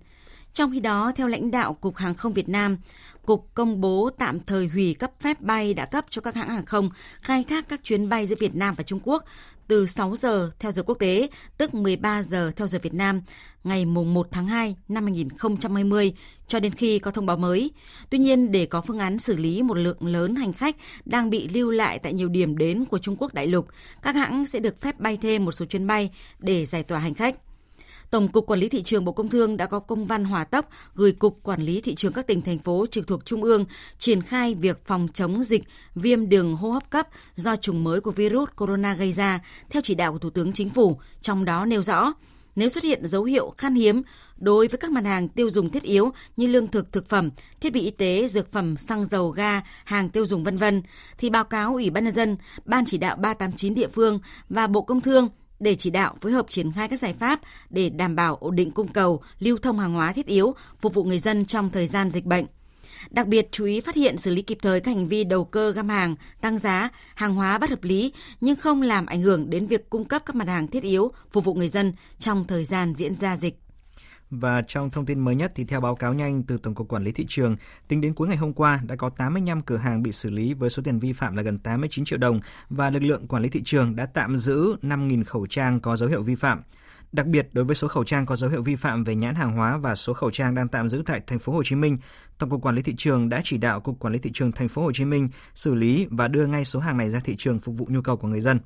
Trong khi đó, theo lãnh đạo Cục Hàng không Việt Nam, Cục công bố tạm thời hủy cấp phép bay đã cấp cho các hãng hàng không khai thác các chuyến bay giữa Việt Nam và Trung Quốc từ 6 giờ theo giờ quốc tế, tức 13 giờ theo giờ Việt Nam, ngày 1 tháng 2 năm 2020 cho đến khi có thông báo mới. Tuy nhiên, để có phương án xử lý một lượng lớn hành khách đang bị lưu lại tại nhiều điểm đến của Trung Quốc đại lục, các hãng sẽ được phép bay thêm một số chuyến bay để giải tỏa hành khách. Tổng cục Quản lý thị trường Bộ Công Thương đã có công văn hỏa tốc gửi Cục Quản lý thị trường các tỉnh thành phố trực thuộc Trung ương triển khai việc phòng chống dịch viêm đường hô hấp cấp do chủng mới của virus corona gây ra theo chỉ đạo của Thủ tướng Chính phủ, trong đó nêu rõ nếu xuất hiện dấu hiệu khan hiếm đối với các mặt hàng tiêu dùng thiết yếu như lương thực, thực phẩm, thiết bị y tế, dược phẩm, xăng dầu, ga, hàng tiêu dùng vân vân thì báo cáo Ủy ban nhân dân, Ban chỉ đạo 389 địa phương và Bộ Công Thương để chỉ đạo phối hợp triển khai các giải pháp để đảm bảo ổn định cung cầu, lưu thông hàng hóa thiết yếu, phục vụ người dân trong thời gian dịch bệnh. Đặc biệt chú ý phát hiện xử lý kịp thời các hành vi đầu cơ găm hàng, tăng giá, hàng hóa bất hợp lý nhưng không làm ảnh hưởng đến việc cung cấp các mặt hàng thiết yếu phục vụ người dân trong thời gian diễn ra dịch. Và trong thông tin mới nhất thì theo báo cáo nhanh từ Tổng cục Quản lý thị trường, tính đến cuối ngày hôm qua đã có 85 cửa hàng bị xử lý với số tiền vi phạm là gần 89 triệu đồng và lực lượng quản lý thị trường đã tạm giữ 5.000 khẩu trang có dấu hiệu vi phạm. Đặc biệt đối với số khẩu trang có dấu hiệu vi phạm về nhãn hàng hóa và số khẩu trang đang tạm giữ tại thành phố Hồ Chí Minh, Tổng cục Quản lý thị trường đã chỉ đạo cục Quản lý thị trường thành phố Hồ Chí Minh xử lý và đưa ngay số hàng này ra thị trường phục vụ nhu cầu của người dân.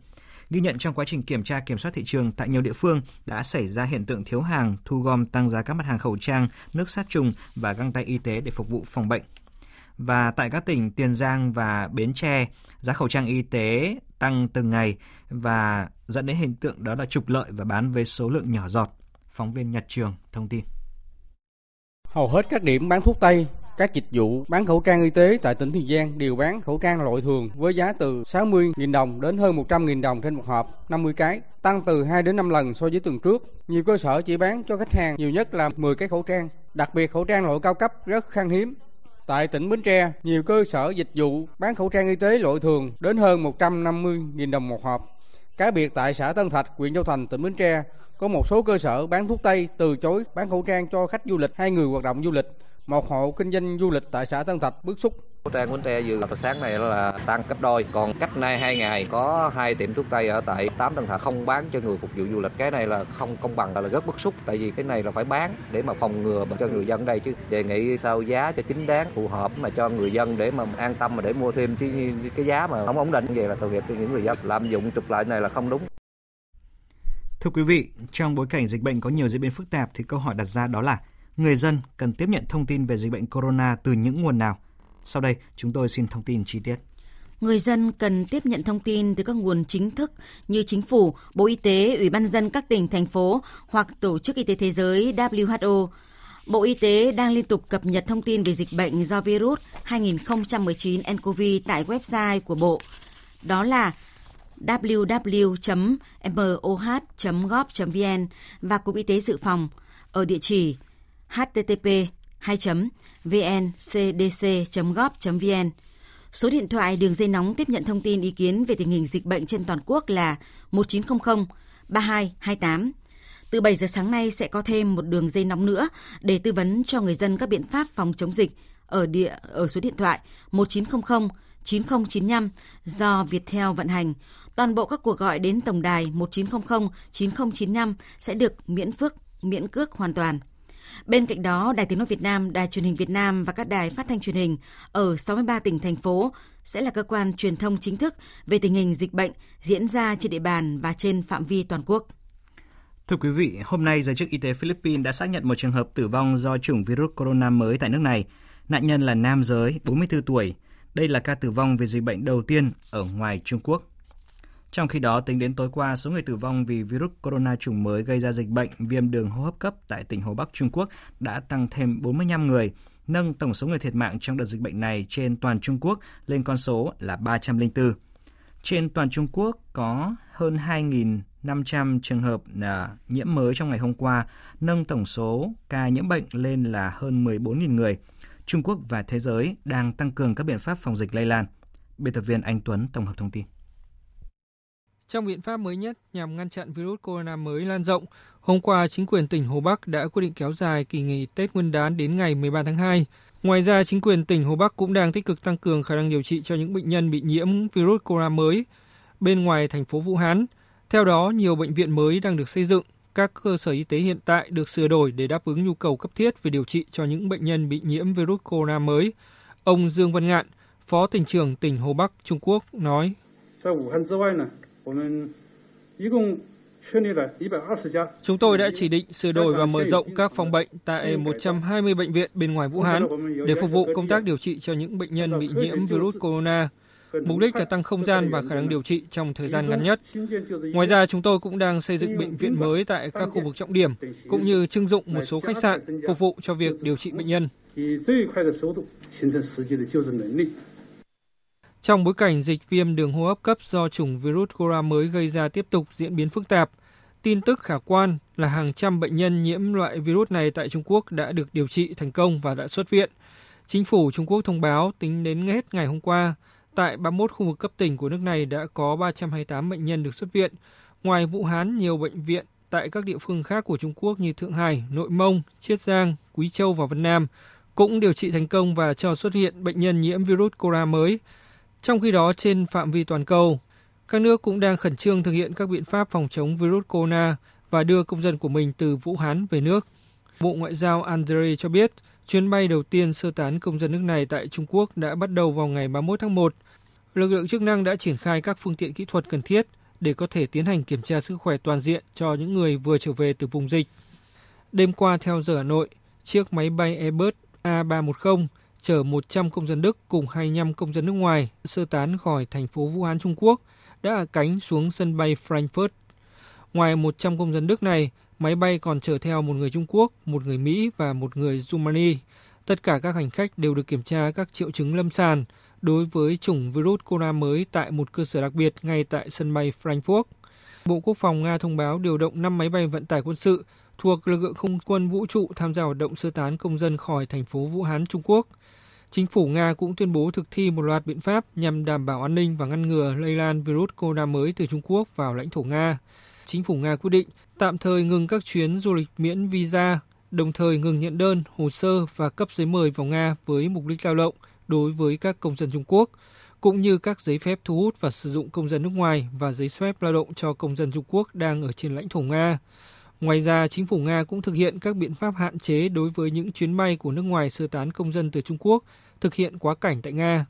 Ghi nhận trong quá trình kiểm tra kiểm soát thị trường tại nhiều địa phương đã xảy ra hiện tượng thiếu hàng, thu gom tăng giá các mặt hàng khẩu trang, nước sát trùng và găng tay y tế để phục vụ phòng bệnh. Và tại các tỉnh Tiền Giang và Bến Tre, giá khẩu trang y tế tăng từng ngày và dẫn đến hiện tượng đó là trục lợi và bán với số lượng nhỏ giọt. Phóng viên Nhật Trường thông tin. Hầu hết các điểm bán thuốc Tây các dịch vụ bán khẩu trang y tế tại tỉnh Tiền Giang đều bán khẩu trang loại thường với giá từ 60.000 đồng đến hơn 100.000 đồng trên một hộp 50 cái, tăng từ 2 đến 5 lần so với tuần trước. Nhiều cơ sở chỉ bán cho khách hàng nhiều nhất là 10 cái khẩu trang, đặc biệt khẩu trang loại cao cấp rất khan hiếm. Tại tỉnh Bến Tre, nhiều cơ sở dịch vụ bán khẩu trang y tế loại thường đến hơn 150.000 đồng một hộp. Cá biệt tại xã Tân Thạch, huyện Châu Thành, tỉnh Bến Tre, có một số cơ sở bán thuốc Tây từ chối bán khẩu trang cho khách du lịch hay người hoạt động du lịch một hộ kinh doanh du lịch tại xã Tân Thạch bức xúc. Trang Bến Tre vừa từ sáng này là tăng gấp đôi, còn cách nay hai ngày có hai tiệm thuốc tây ở tại tám Tân Thạch không bán cho người phục vụ du lịch. Cái này là không công bằng là rất bức xúc, tại vì cái này là phải bán để mà phòng ngừa cho người dân đây chứ. Đề nghị sao giá cho chính đáng, phù hợp mà cho người dân để mà an tâm mà để mua thêm chứ cái giá mà không ổn định vậy là tội nghiệp cho những người dân. Lạm dụng trục lợi này là không đúng. Thưa quý vị, trong bối cảnh dịch bệnh có nhiều diễn biến phức tạp thì câu hỏi đặt ra đó là người dân cần tiếp nhận thông tin về dịch bệnh corona từ những nguồn nào? Sau đây, chúng tôi xin thông tin chi tiết. Người dân cần tiếp nhận thông tin từ các nguồn chính thức như chính phủ, Bộ Y tế, Ủy ban dân các tỉnh, thành phố hoặc Tổ chức Y tế Thế giới WHO. Bộ Y tế đang liên tục cập nhật thông tin về dịch bệnh do virus 2019 nCoV tại website của Bộ. Đó là www.moh.gov.vn và Cục Y tế Dự phòng ở địa chỉ http 2 vncdc gov vn Số điện thoại đường dây nóng tiếp nhận thông tin ý kiến về tình hình dịch bệnh trên toàn quốc là 1900 3228. Từ 7 giờ sáng nay sẽ có thêm một đường dây nóng nữa để tư vấn cho người dân các biện pháp phòng chống dịch ở địa ở số điện thoại 1900 9095 do Viettel vận hành Toàn bộ các cuộc gọi đến tổng đài 1900 9095 sẽ được miễn phước, miễn cước hoàn toàn. Bên cạnh đó, Đài Tiếng Nói Việt Nam, Đài Truyền hình Việt Nam và các đài phát thanh truyền hình ở 63 tỉnh, thành phố sẽ là cơ quan truyền thông chính thức về tình hình dịch bệnh diễn ra trên địa bàn và trên phạm vi toàn quốc. Thưa quý vị, hôm nay giới chức y tế Philippines đã xác nhận một trường hợp tử vong do chủng virus corona mới tại nước này. Nạn nhân là nam giới, 44 tuổi. Đây là ca tử vong vì dịch bệnh đầu tiên ở ngoài Trung Quốc. Trong khi đó, tính đến tối qua, số người tử vong vì virus corona chủng mới gây ra dịch bệnh viêm đường hô hấp cấp tại tỉnh Hồ Bắc Trung Quốc đã tăng thêm 45 người, nâng tổng số người thiệt mạng trong đợt dịch bệnh này trên toàn Trung Quốc lên con số là 304. Trên toàn Trung Quốc có hơn 2.500 trường hợp à, nhiễm mới trong ngày hôm qua, nâng tổng số ca nhiễm bệnh lên là hơn 14.000 người. Trung Quốc và thế giới đang tăng cường các biện pháp phòng dịch lây lan. Biên tập viên Anh Tuấn tổng hợp thông tin. Trong biện pháp mới nhất nhằm ngăn chặn virus corona mới lan rộng, hôm qua chính quyền tỉnh Hồ Bắc đã quyết định kéo dài kỳ nghỉ Tết Nguyên đán đến ngày 13 tháng 2. Ngoài ra, chính quyền tỉnh Hồ Bắc cũng đang tích cực tăng cường khả năng điều trị cho những bệnh nhân bị nhiễm virus corona mới bên ngoài thành phố Vũ Hán. Theo đó, nhiều bệnh viện mới đang được xây dựng, các cơ sở y tế hiện tại được sửa đổi để đáp ứng nhu cầu cấp thiết về điều trị cho những bệnh nhân bị nhiễm virus corona mới. Ông Dương Văn Ngạn, Phó tỉnh trưởng tỉnh Hồ Bắc, Trung Quốc nói. Chúng tôi đã chỉ định sửa đổi và mở rộng các phòng bệnh tại 120 bệnh viện bên ngoài Vũ Hán để phục vụ công tác điều trị cho những bệnh nhân bị nhiễm virus corona. Mục đích là tăng không gian và khả năng điều trị trong thời gian ngắn nhất. Ngoài ra, chúng tôi cũng đang xây dựng bệnh viện mới tại các khu vực trọng điểm, cũng như trưng dụng một số khách sạn phục vụ cho việc điều trị bệnh nhân. Trong bối cảnh dịch viêm đường hô hấp cấp do chủng virus corona mới gây ra tiếp tục diễn biến phức tạp, tin tức khả quan là hàng trăm bệnh nhân nhiễm loại virus này tại Trung Quốc đã được điều trị thành công và đã xuất viện. Chính phủ Trung Quốc thông báo tính đến hết ngày hôm qua, tại 31 khu vực cấp tỉnh của nước này đã có 328 bệnh nhân được xuất viện. Ngoài Vũ Hán, nhiều bệnh viện tại các địa phương khác của Trung Quốc như Thượng Hải, Nội Mông, Chiết Giang, Quý Châu và Vân Nam cũng điều trị thành công và cho xuất hiện bệnh nhân nhiễm virus corona mới. Trong khi đó, trên phạm vi toàn cầu, các nước cũng đang khẩn trương thực hiện các biện pháp phòng chống virus corona và đưa công dân của mình từ Vũ Hán về nước. Bộ Ngoại giao Andrei cho biết, chuyến bay đầu tiên sơ tán công dân nước này tại Trung Quốc đã bắt đầu vào ngày 31 tháng 1. Lực lượng chức năng đã triển khai các phương tiện kỹ thuật cần thiết để có thể tiến hành kiểm tra sức khỏe toàn diện cho những người vừa trở về từ vùng dịch. Đêm qua theo giờ Hà Nội, chiếc máy bay Airbus A310 chở 100 công dân Đức cùng 25 công dân nước ngoài sơ tán khỏi thành phố Vũ Hán Trung Quốc đã cánh xuống sân bay Frankfurt. Ngoài 100 công dân Đức này, máy bay còn chở theo một người Trung Quốc, một người Mỹ và một người Rumani. Tất cả các hành khách đều được kiểm tra các triệu chứng lâm sàng đối với chủng virus corona mới tại một cơ sở đặc biệt ngay tại sân bay Frankfurt. Bộ Quốc phòng Nga thông báo điều động 5 máy bay vận tải quân sự thuộc lực lượng không quân vũ trụ tham gia hoạt động sơ tán công dân khỏi thành phố Vũ Hán, Trung Quốc. Chính phủ Nga cũng tuyên bố thực thi một loạt biện pháp nhằm đảm bảo an ninh và ngăn ngừa lây lan virus corona mới từ Trung Quốc vào lãnh thổ Nga. Chính phủ Nga quyết định tạm thời ngừng các chuyến du lịch miễn visa, đồng thời ngừng nhận đơn, hồ sơ và cấp giấy mời vào Nga với mục đích lao động đối với các công dân Trung Quốc, cũng như các giấy phép thu hút và sử dụng công dân nước ngoài và giấy phép lao động cho công dân Trung Quốc đang ở trên lãnh thổ Nga. Ngoài ra, chính phủ Nga cũng thực hiện các biện pháp hạn chế đối với những chuyến bay của nước ngoài sơ tán công dân từ Trung Quốc thực hiện quá cảnh tại Nga.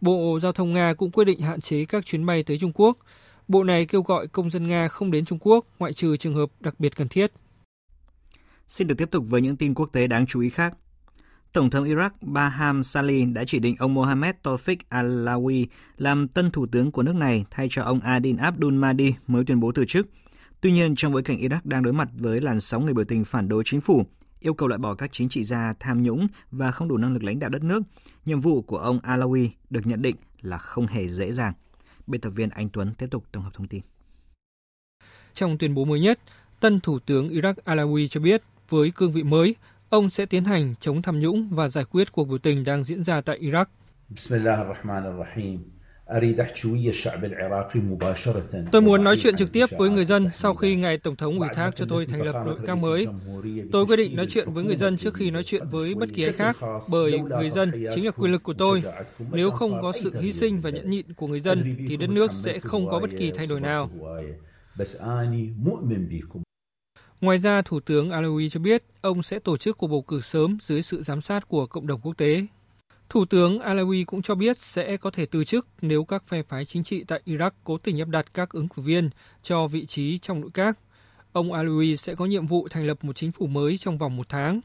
Bộ Giao thông Nga cũng quyết định hạn chế các chuyến bay tới Trung Quốc. Bộ này kêu gọi công dân Nga không đến Trung Quốc ngoại trừ trường hợp đặc biệt cần thiết. Xin được tiếp tục với những tin quốc tế đáng chú ý khác. Tổng thống Iraq Baham Salih đã chỉ định ông Mohammed Tawfiq alawi làm tân thủ tướng của nước này thay cho ông Adin Abdul Mahdi mới tuyên bố từ chức – Tuy nhiên, trong bối cảnh Iraq đang đối mặt với làn sóng người biểu tình phản đối chính phủ, yêu cầu loại bỏ các chính trị gia tham nhũng và không đủ năng lực lãnh đạo đất nước, nhiệm vụ của ông Alawi được nhận định là không hề dễ dàng. Biên tập viên Anh Tuấn tiếp tục tổng hợp thông tin. Trong tuyên bố mới nhất, tân Thủ tướng Iraq Alawi cho biết với cương vị mới, ông sẽ tiến hành chống tham nhũng và giải quyết cuộc biểu tình đang diễn ra tại Iraq. Bismillahirrahmanirrahim. Tôi muốn nói chuyện trực tiếp với người dân sau khi ngài Tổng thống ủy thác cho tôi thành lập nội các mới. Tôi quyết định nói chuyện với người dân trước khi nói chuyện với bất kỳ ai khác, bởi người dân chính là quyền lực của tôi. Nếu không có sự hy sinh và nhẫn nhịn của người dân, thì đất nước sẽ không có bất kỳ thay đổi nào. Ngoài ra, Thủ tướng Alawi cho biết ông sẽ tổ chức cuộc bầu cử sớm dưới sự giám sát của cộng đồng quốc tế. Thủ tướng Alawi cũng cho biết sẽ có thể từ chức nếu các phe phái chính trị tại Iraq cố tình áp đặt các ứng cử viên cho vị trí trong nội các. Ông Alawi sẽ có nhiệm vụ thành lập một chính phủ mới trong vòng một tháng.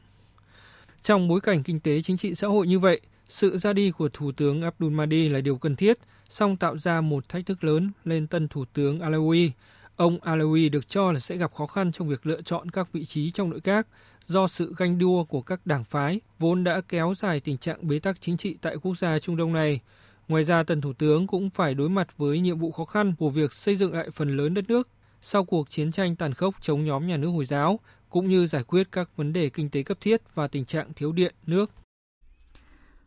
Trong bối cảnh kinh tế chính trị xã hội như vậy, sự ra đi của Thủ tướng Abdul Mahdi là điều cần thiết, song tạo ra một thách thức lớn lên tân Thủ tướng Alawi. Ông Alawi được cho là sẽ gặp khó khăn trong việc lựa chọn các vị trí trong nội các do sự ganh đua của các đảng phái vốn đã kéo dài tình trạng bế tắc chính trị tại quốc gia Trung Đông này. Ngoài ra, tân thủ tướng cũng phải đối mặt với nhiệm vụ khó khăn của việc xây dựng lại phần lớn đất nước sau cuộc chiến tranh tàn khốc chống nhóm nhà nước Hồi giáo, cũng như giải quyết các vấn đề kinh tế cấp thiết và tình trạng thiếu điện, nước.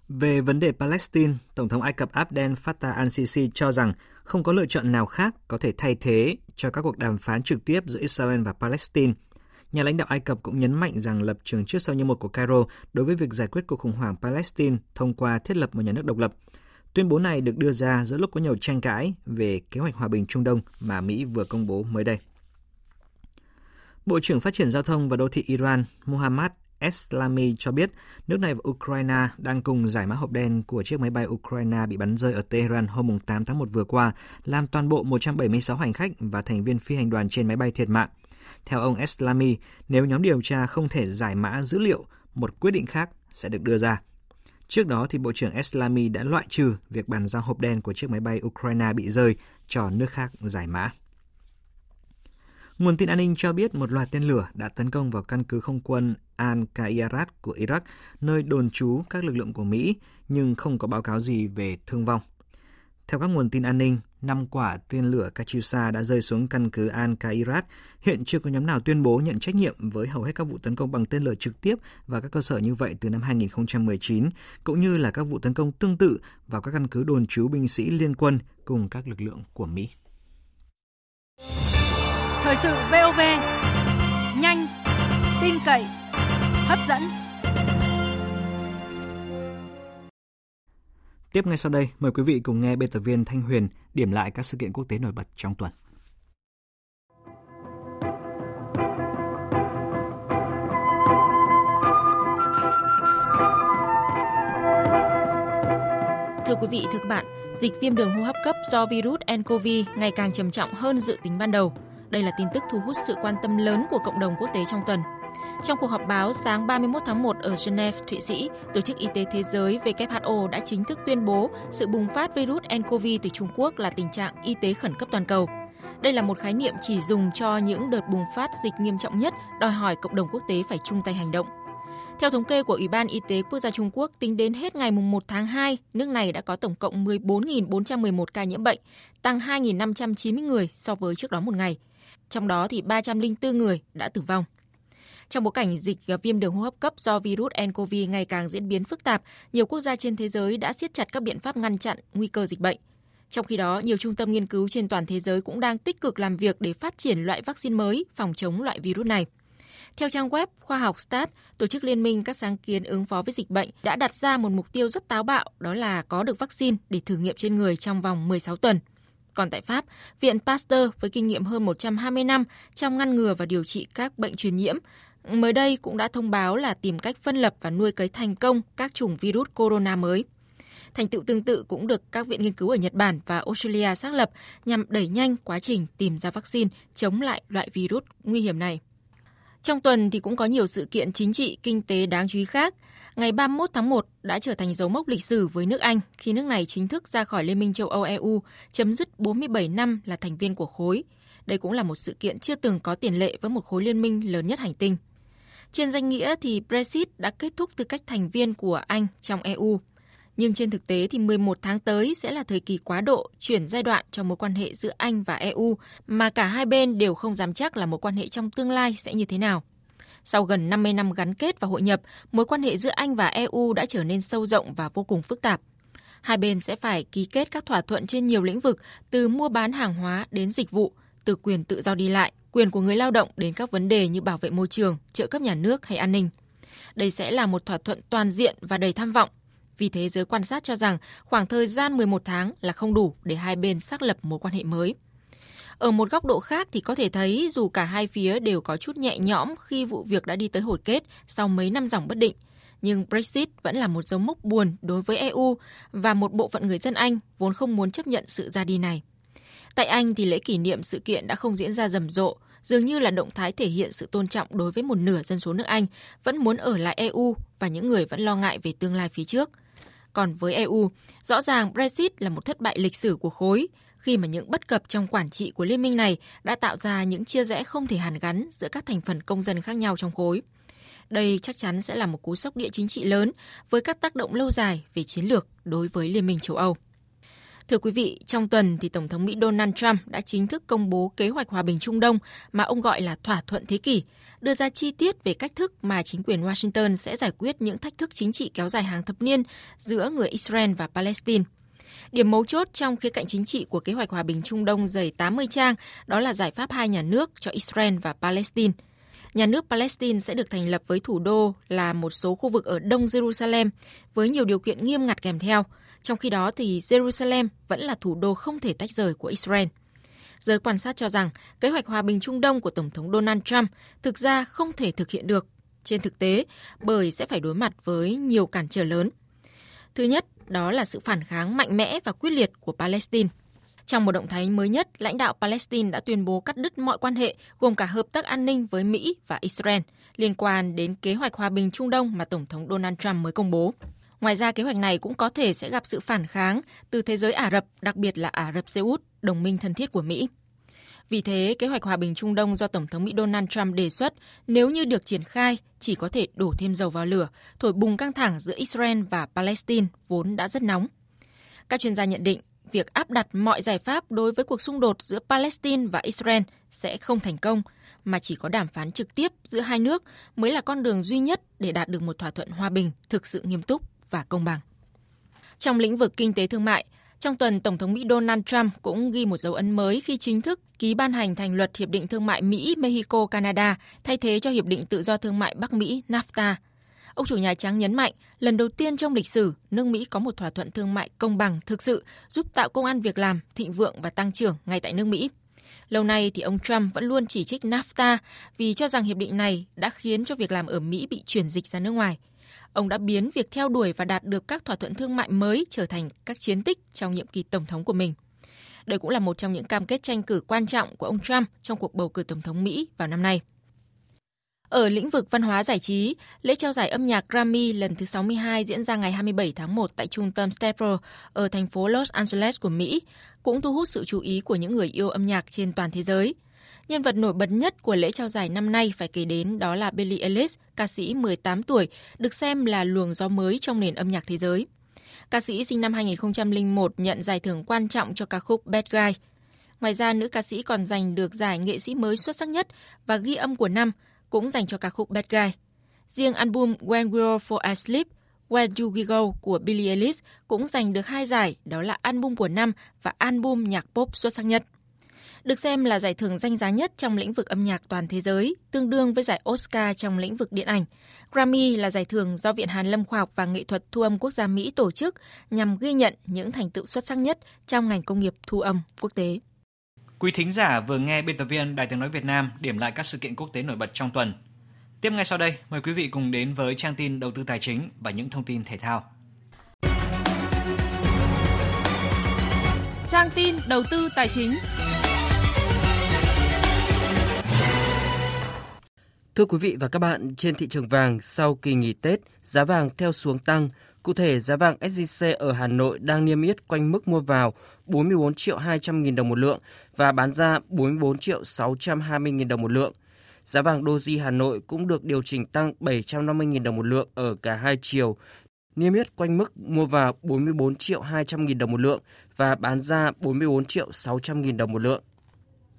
Về vấn đề Palestine, Tổng thống Ai Cập Abdel Fattah al-Sisi cho rằng không có lựa chọn nào khác có thể thay thế cho các cuộc đàm phán trực tiếp giữa Israel và Palestine – Nhà lãnh đạo Ai Cập cũng nhấn mạnh rằng lập trường trước sau như một của Cairo đối với việc giải quyết cuộc khủng hoảng Palestine thông qua thiết lập một nhà nước độc lập. Tuyên bố này được đưa ra giữa lúc có nhiều tranh cãi về kế hoạch hòa bình Trung Đông mà Mỹ vừa công bố mới đây. Bộ trưởng Phát triển Giao thông và Đô thị Iran Mohammad Eslami cho biết nước này và Ukraine đang cùng giải mã hộp đen của chiếc máy bay Ukraine bị bắn rơi ở Tehran hôm 8 tháng 1 vừa qua, làm toàn bộ 176 hành khách và thành viên phi hành đoàn trên máy bay thiệt mạng. Theo ông Eslami, nếu nhóm điều tra không thể giải mã dữ liệu, một quyết định khác sẽ được đưa ra. Trước đó, thì Bộ trưởng Eslami đã loại trừ việc bàn giao hộp đen của chiếc máy bay Ukraine bị rơi cho nước khác giải mã. Nguồn tin an ninh cho biết một loạt tên lửa đã tấn công vào căn cứ không quân Al-Qairat của Iraq, nơi đồn trú các lực lượng của Mỹ, nhưng không có báo cáo gì về thương vong. Theo các nguồn tin an ninh, năm quả tên lửa Katyusha đã rơi xuống căn cứ Al-Qairat. Hiện chưa có nhóm nào tuyên bố nhận trách nhiệm với hầu hết các vụ tấn công bằng tên lửa trực tiếp vào các cơ sở như vậy từ năm 2019, cũng như là các vụ tấn công tương tự vào các căn cứ đồn trú binh sĩ liên quân cùng các lực lượng của Mỹ. Thời sự VOV, nhanh, tin cậy, hấp dẫn. Tiếp ngay sau đây, mời quý vị cùng nghe biên tập viên Thanh Huyền điểm lại các sự kiện quốc tế nổi bật trong tuần. Thưa quý vị, thưa các bạn, dịch viêm đường hô hấp cấp do virus nCoV ngày càng trầm trọng hơn dự tính ban đầu. Đây là tin tức thu hút sự quan tâm lớn của cộng đồng quốc tế trong tuần. Trong cuộc họp báo sáng 31 tháng 1 ở Geneva, Thụy Sĩ, Tổ chức Y tế Thế giới WHO đã chính thức tuyên bố sự bùng phát virus nCoV từ Trung Quốc là tình trạng y tế khẩn cấp toàn cầu. Đây là một khái niệm chỉ dùng cho những đợt bùng phát dịch nghiêm trọng nhất, đòi hỏi cộng đồng quốc tế phải chung tay hành động. Theo thống kê của Ủy ban Y tế Quốc gia Trung Quốc, tính đến hết ngày 1 tháng 2, nước này đã có tổng cộng 14.411 ca nhiễm bệnh, tăng 2.590 người so với trước đó một ngày. Trong đó thì 304 người đã tử vong. Trong bối cảnh dịch à, viêm đường hô hấp cấp do virus nCoV ngày càng diễn biến phức tạp, nhiều quốc gia trên thế giới đã siết chặt các biện pháp ngăn chặn nguy cơ dịch bệnh. Trong khi đó, nhiều trung tâm nghiên cứu trên toàn thế giới cũng đang tích cực làm việc để phát triển loại vaccine mới phòng chống loại virus này. Theo trang web khoa học STAT, tổ chức liên minh các sáng kiến ứng phó với dịch bệnh đã đặt ra một mục tiêu rất táo bạo, đó là có được vaccine để thử nghiệm trên người trong vòng 16 tuần. Còn tại Pháp, Viện Pasteur với kinh nghiệm hơn 120 năm trong ngăn ngừa và điều trị các bệnh truyền nhiễm mới đây cũng đã thông báo là tìm cách phân lập và nuôi cấy thành công các chủng virus corona mới. Thành tựu tương tự cũng được các viện nghiên cứu ở Nhật Bản và Australia xác lập nhằm đẩy nhanh quá trình tìm ra vaccine chống lại loại virus nguy hiểm này. Trong tuần thì cũng có nhiều sự kiện chính trị, kinh tế đáng chú ý khác. Ngày 31 tháng 1 đã trở thành dấu mốc lịch sử với nước Anh khi nước này chính thức ra khỏi Liên minh châu Âu EU, chấm dứt 47 năm là thành viên của khối. Đây cũng là một sự kiện chưa từng có tiền lệ với một khối liên minh lớn nhất hành tinh. Trên danh nghĩa thì Brexit đã kết thúc tư cách thành viên của Anh trong EU. Nhưng trên thực tế thì 11 tháng tới sẽ là thời kỳ quá độ chuyển giai đoạn cho mối quan hệ giữa Anh và EU mà cả hai bên đều không dám chắc là mối quan hệ trong tương lai sẽ như thế nào. Sau gần 50 năm gắn kết và hội nhập, mối quan hệ giữa Anh và EU đã trở nên sâu rộng và vô cùng phức tạp. Hai bên sẽ phải ký kết các thỏa thuận trên nhiều lĩnh vực, từ mua bán hàng hóa đến dịch vụ, từ quyền tự do đi lại, quyền của người lao động đến các vấn đề như bảo vệ môi trường, trợ cấp nhà nước hay an ninh. Đây sẽ là một thỏa thuận toàn diện và đầy tham vọng. Vì thế giới quan sát cho rằng khoảng thời gian 11 tháng là không đủ để hai bên xác lập mối quan hệ mới. Ở một góc độ khác thì có thể thấy dù cả hai phía đều có chút nhẹ nhõm khi vụ việc đã đi tới hồi kết sau mấy năm dòng bất định, nhưng Brexit vẫn là một dấu mốc buồn đối với EU và một bộ phận người dân Anh vốn không muốn chấp nhận sự ra đi này. Tại Anh thì lễ kỷ niệm sự kiện đã không diễn ra rầm rộ, dường như là động thái thể hiện sự tôn trọng đối với một nửa dân số nước Anh vẫn muốn ở lại EU và những người vẫn lo ngại về tương lai phía trước. Còn với EU, rõ ràng Brexit là một thất bại lịch sử của khối, khi mà những bất cập trong quản trị của liên minh này đã tạo ra những chia rẽ không thể hàn gắn giữa các thành phần công dân khác nhau trong khối. Đây chắc chắn sẽ là một cú sốc địa chính trị lớn với các tác động lâu dài về chiến lược đối với Liên minh châu Âu. Thưa quý vị, trong tuần thì Tổng thống Mỹ Donald Trump đã chính thức công bố kế hoạch hòa bình Trung Đông mà ông gọi là thỏa thuận thế kỷ, đưa ra chi tiết về cách thức mà chính quyền Washington sẽ giải quyết những thách thức chính trị kéo dài hàng thập niên giữa người Israel và Palestine. Điểm mấu chốt trong khía cạnh chính trị của kế hoạch hòa bình Trung Đông dày 80 trang đó là giải pháp hai nhà nước cho Israel và Palestine. Nhà nước Palestine sẽ được thành lập với thủ đô là một số khu vực ở đông Jerusalem với nhiều điều kiện nghiêm ngặt kèm theo. Trong khi đó thì Jerusalem vẫn là thủ đô không thể tách rời của Israel. Giới quan sát cho rằng kế hoạch hòa bình Trung Đông của Tổng thống Donald Trump thực ra không thể thực hiện được trên thực tế bởi sẽ phải đối mặt với nhiều cản trở lớn. Thứ nhất, đó là sự phản kháng mạnh mẽ và quyết liệt của Palestine. Trong một động thái mới nhất, lãnh đạo Palestine đã tuyên bố cắt đứt mọi quan hệ gồm cả hợp tác an ninh với Mỹ và Israel liên quan đến kế hoạch hòa bình Trung Đông mà Tổng thống Donald Trump mới công bố. Ngoài ra, kế hoạch này cũng có thể sẽ gặp sự phản kháng từ thế giới Ả Rập, đặc biệt là Ả Rập Xê Út, đồng minh thân thiết của Mỹ. Vì thế, kế hoạch hòa bình Trung Đông do Tổng thống Mỹ Donald Trump đề xuất nếu như được triển khai chỉ có thể đổ thêm dầu vào lửa, thổi bùng căng thẳng giữa Israel và Palestine vốn đã rất nóng. Các chuyên gia nhận định việc áp đặt mọi giải pháp đối với cuộc xung đột giữa Palestine và Israel sẽ không thành công, mà chỉ có đàm phán trực tiếp giữa hai nước mới là con đường duy nhất để đạt được một thỏa thuận hòa bình thực sự nghiêm túc và công bằng. Trong lĩnh vực kinh tế thương mại, trong tuần, Tổng thống Mỹ Donald Trump cũng ghi một dấu ấn mới khi chính thức ký ban hành thành luật Hiệp định Thương mại Mỹ-Mexico-Canada thay thế cho Hiệp định Tự do Thương mại Bắc Mỹ NAFTA. Ông chủ Nhà Trắng nhấn mạnh, lần đầu tiên trong lịch sử, nước Mỹ có một thỏa thuận thương mại công bằng thực sự giúp tạo công an việc làm, thịnh vượng và tăng trưởng ngay tại nước Mỹ. Lâu nay thì ông Trump vẫn luôn chỉ trích NAFTA vì cho rằng hiệp định này đã khiến cho việc làm ở Mỹ bị chuyển dịch ra nước ngoài – Ông đã biến việc theo đuổi và đạt được các thỏa thuận thương mại mới trở thành các chiến tích trong nhiệm kỳ tổng thống của mình. Đây cũng là một trong những cam kết tranh cử quan trọng của ông Trump trong cuộc bầu cử tổng thống Mỹ vào năm nay. Ở lĩnh vực văn hóa giải trí, lễ trao giải âm nhạc Grammy lần thứ 62 diễn ra ngày 27 tháng 1 tại trung tâm Staples ở thành phố Los Angeles của Mỹ cũng thu hút sự chú ý của những người yêu âm nhạc trên toàn thế giới. Nhân vật nổi bật nhất của lễ trao giải năm nay phải kể đến đó là Billie Eilish, ca sĩ 18 tuổi, được xem là luồng gió mới trong nền âm nhạc thế giới. Ca sĩ sinh năm 2001 nhận giải thưởng quan trọng cho ca khúc Bad Guy. Ngoài ra, nữ ca sĩ còn giành được giải nghệ sĩ mới xuất sắc nhất và ghi âm của năm cũng dành cho ca khúc Bad Guy. Riêng album When We're For Asleep, Where Do We Go của Billie Eilish cũng giành được hai giải, đó là album của năm và album nhạc pop xuất sắc nhất được xem là giải thưởng danh giá nhất trong lĩnh vực âm nhạc toàn thế giới, tương đương với giải Oscar trong lĩnh vực điện ảnh. Grammy là giải thưởng do Viện Hàn Lâm Khoa học và Nghệ thuật Thu âm Quốc gia Mỹ tổ chức nhằm ghi nhận những thành tựu xuất sắc nhất trong ngành công nghiệp thu âm quốc tế. Quý thính giả vừa nghe biên tập viên Đài tiếng nói Việt Nam điểm lại các sự kiện quốc tế nổi bật trong tuần. Tiếp ngay sau đây, mời quý vị cùng đến với trang tin đầu tư tài chính và những thông tin thể thao. Trang tin đầu tư tài chính. Thưa quý vị và các bạn, trên thị trường vàng sau kỳ nghỉ Tết, giá vàng theo xuống tăng. Cụ thể, giá vàng SJC ở Hà Nội đang niêm yết quanh mức mua vào 44 triệu 200 nghìn đồng một lượng và bán ra 44 triệu 620 nghìn đồng một lượng. Giá vàng Doji Hà Nội cũng được điều chỉnh tăng 750 nghìn đồng một lượng ở cả hai chiều, niêm yết quanh mức mua vào 44 triệu 200 nghìn đồng một lượng và bán ra 44 triệu 600 nghìn đồng một lượng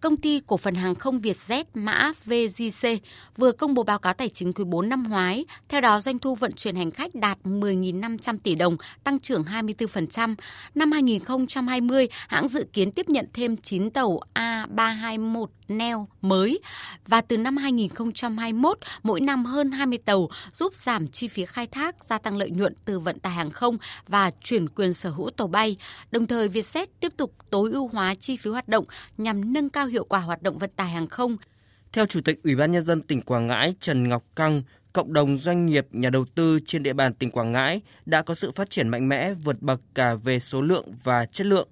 công ty cổ phần hàng không Vietjet mã VGC vừa công bố báo cáo tài chính quý 4 năm ngoái. Theo đó, doanh thu vận chuyển hành khách đạt 10.500 tỷ đồng, tăng trưởng 24%. Năm 2020, hãng dự kiến tiếp nhận thêm 9 tàu A321 neo mới và từ năm 2021, mỗi năm hơn 20 tàu giúp giảm chi phí khai thác, gia tăng lợi nhuận từ vận tải hàng không và chuyển quyền sở hữu tàu bay. Đồng thời, Vietjet tiếp tục tối ưu hóa chi phí hoạt động nhằm nâng cao hiệu hiệu quả hoạt động vận tải hàng không. Theo Chủ tịch Ủy ban Nhân dân tỉnh Quảng Ngãi Trần Ngọc Căng, cộng đồng doanh nghiệp, nhà đầu tư trên địa bàn tỉnh Quảng Ngãi đã có sự phát triển mạnh mẽ vượt bậc cả về số lượng và chất lượng.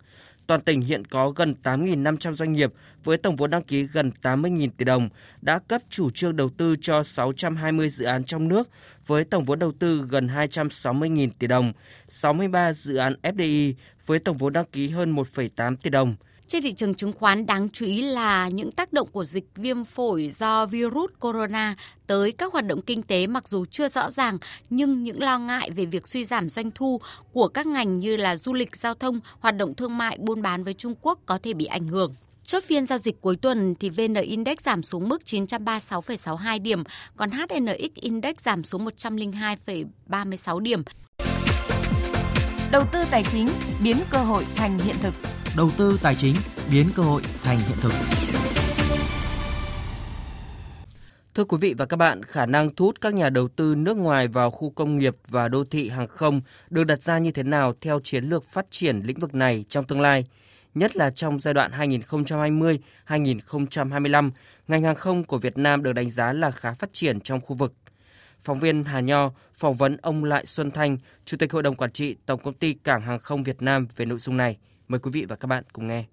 Toàn tỉnh hiện có gần 8.500 doanh nghiệp với tổng vốn đăng ký gần 80.000 tỷ đồng, đã cấp chủ trương đầu tư cho 620 dự án trong nước với tổng vốn đầu tư gần 260.000 tỷ đồng, 63 dự án FDI với tổng vốn đăng ký hơn 1,8 tỷ đồng. Trên thị trường chứng khoán đáng chú ý là những tác động của dịch viêm phổi do virus corona tới các hoạt động kinh tế mặc dù chưa rõ ràng nhưng những lo ngại về việc suy giảm doanh thu của các ngành như là du lịch, giao thông, hoạt động thương mại, buôn bán với Trung Quốc có thể bị ảnh hưởng. Chốt phiên giao dịch cuối tuần thì VN Index giảm xuống mức 936,62 điểm, còn HNX Index giảm xuống 102,36 điểm. Đầu tư tài chính biến cơ hội thành hiện thực đầu tư tài chính biến cơ hội thành hiện thực. Thưa quý vị và các bạn, khả năng thu hút các nhà đầu tư nước ngoài vào khu công nghiệp và đô thị hàng không được đặt ra như thế nào theo chiến lược phát triển lĩnh vực này trong tương lai, nhất là trong giai đoạn 2020-2025, ngành hàng không của Việt Nam được đánh giá là khá phát triển trong khu vực. Phóng viên Hà Nho phỏng vấn ông Lại Xuân Thanh, Chủ tịch Hội đồng Quản trị Tổng Công ty Cảng Hàng không Việt Nam về nội dung này. Mời quý vị và các bạn cùng nghe.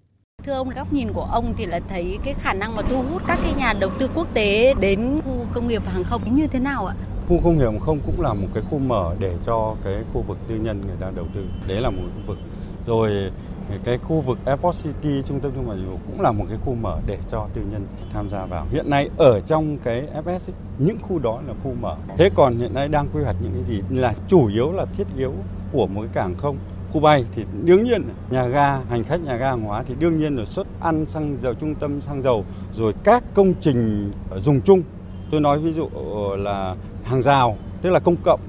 Thưa ông, góc nhìn của ông thì là thấy cái khả năng mà thu hút các cái nhà đầu tư quốc tế đến khu công nghiệp hàng không như thế nào ạ? Khu công nghiệp hàng không cũng là một cái khu mở để cho cái khu vực tư nhân người ta đầu tư. Đấy là một khu vực. Rồi cái khu vực Airport City trung tâm thương mại dịch vụ cũng là một cái khu mở để cho tư nhân tham gia vào. Hiện nay ở trong cái FS ấy, những khu đó là khu mở. Thế còn hiện nay đang quy hoạch những cái gì là chủ yếu là thiết yếu của một cái cảng không khu bay thì đương nhiên nhà ga, hành khách nhà ga hàng hóa thì đương nhiên là xuất ăn, xăng dầu, trung tâm xăng dầu, rồi các công trình dùng chung. Tôi nói ví dụ ờ, là hàng rào, tức là công cộng,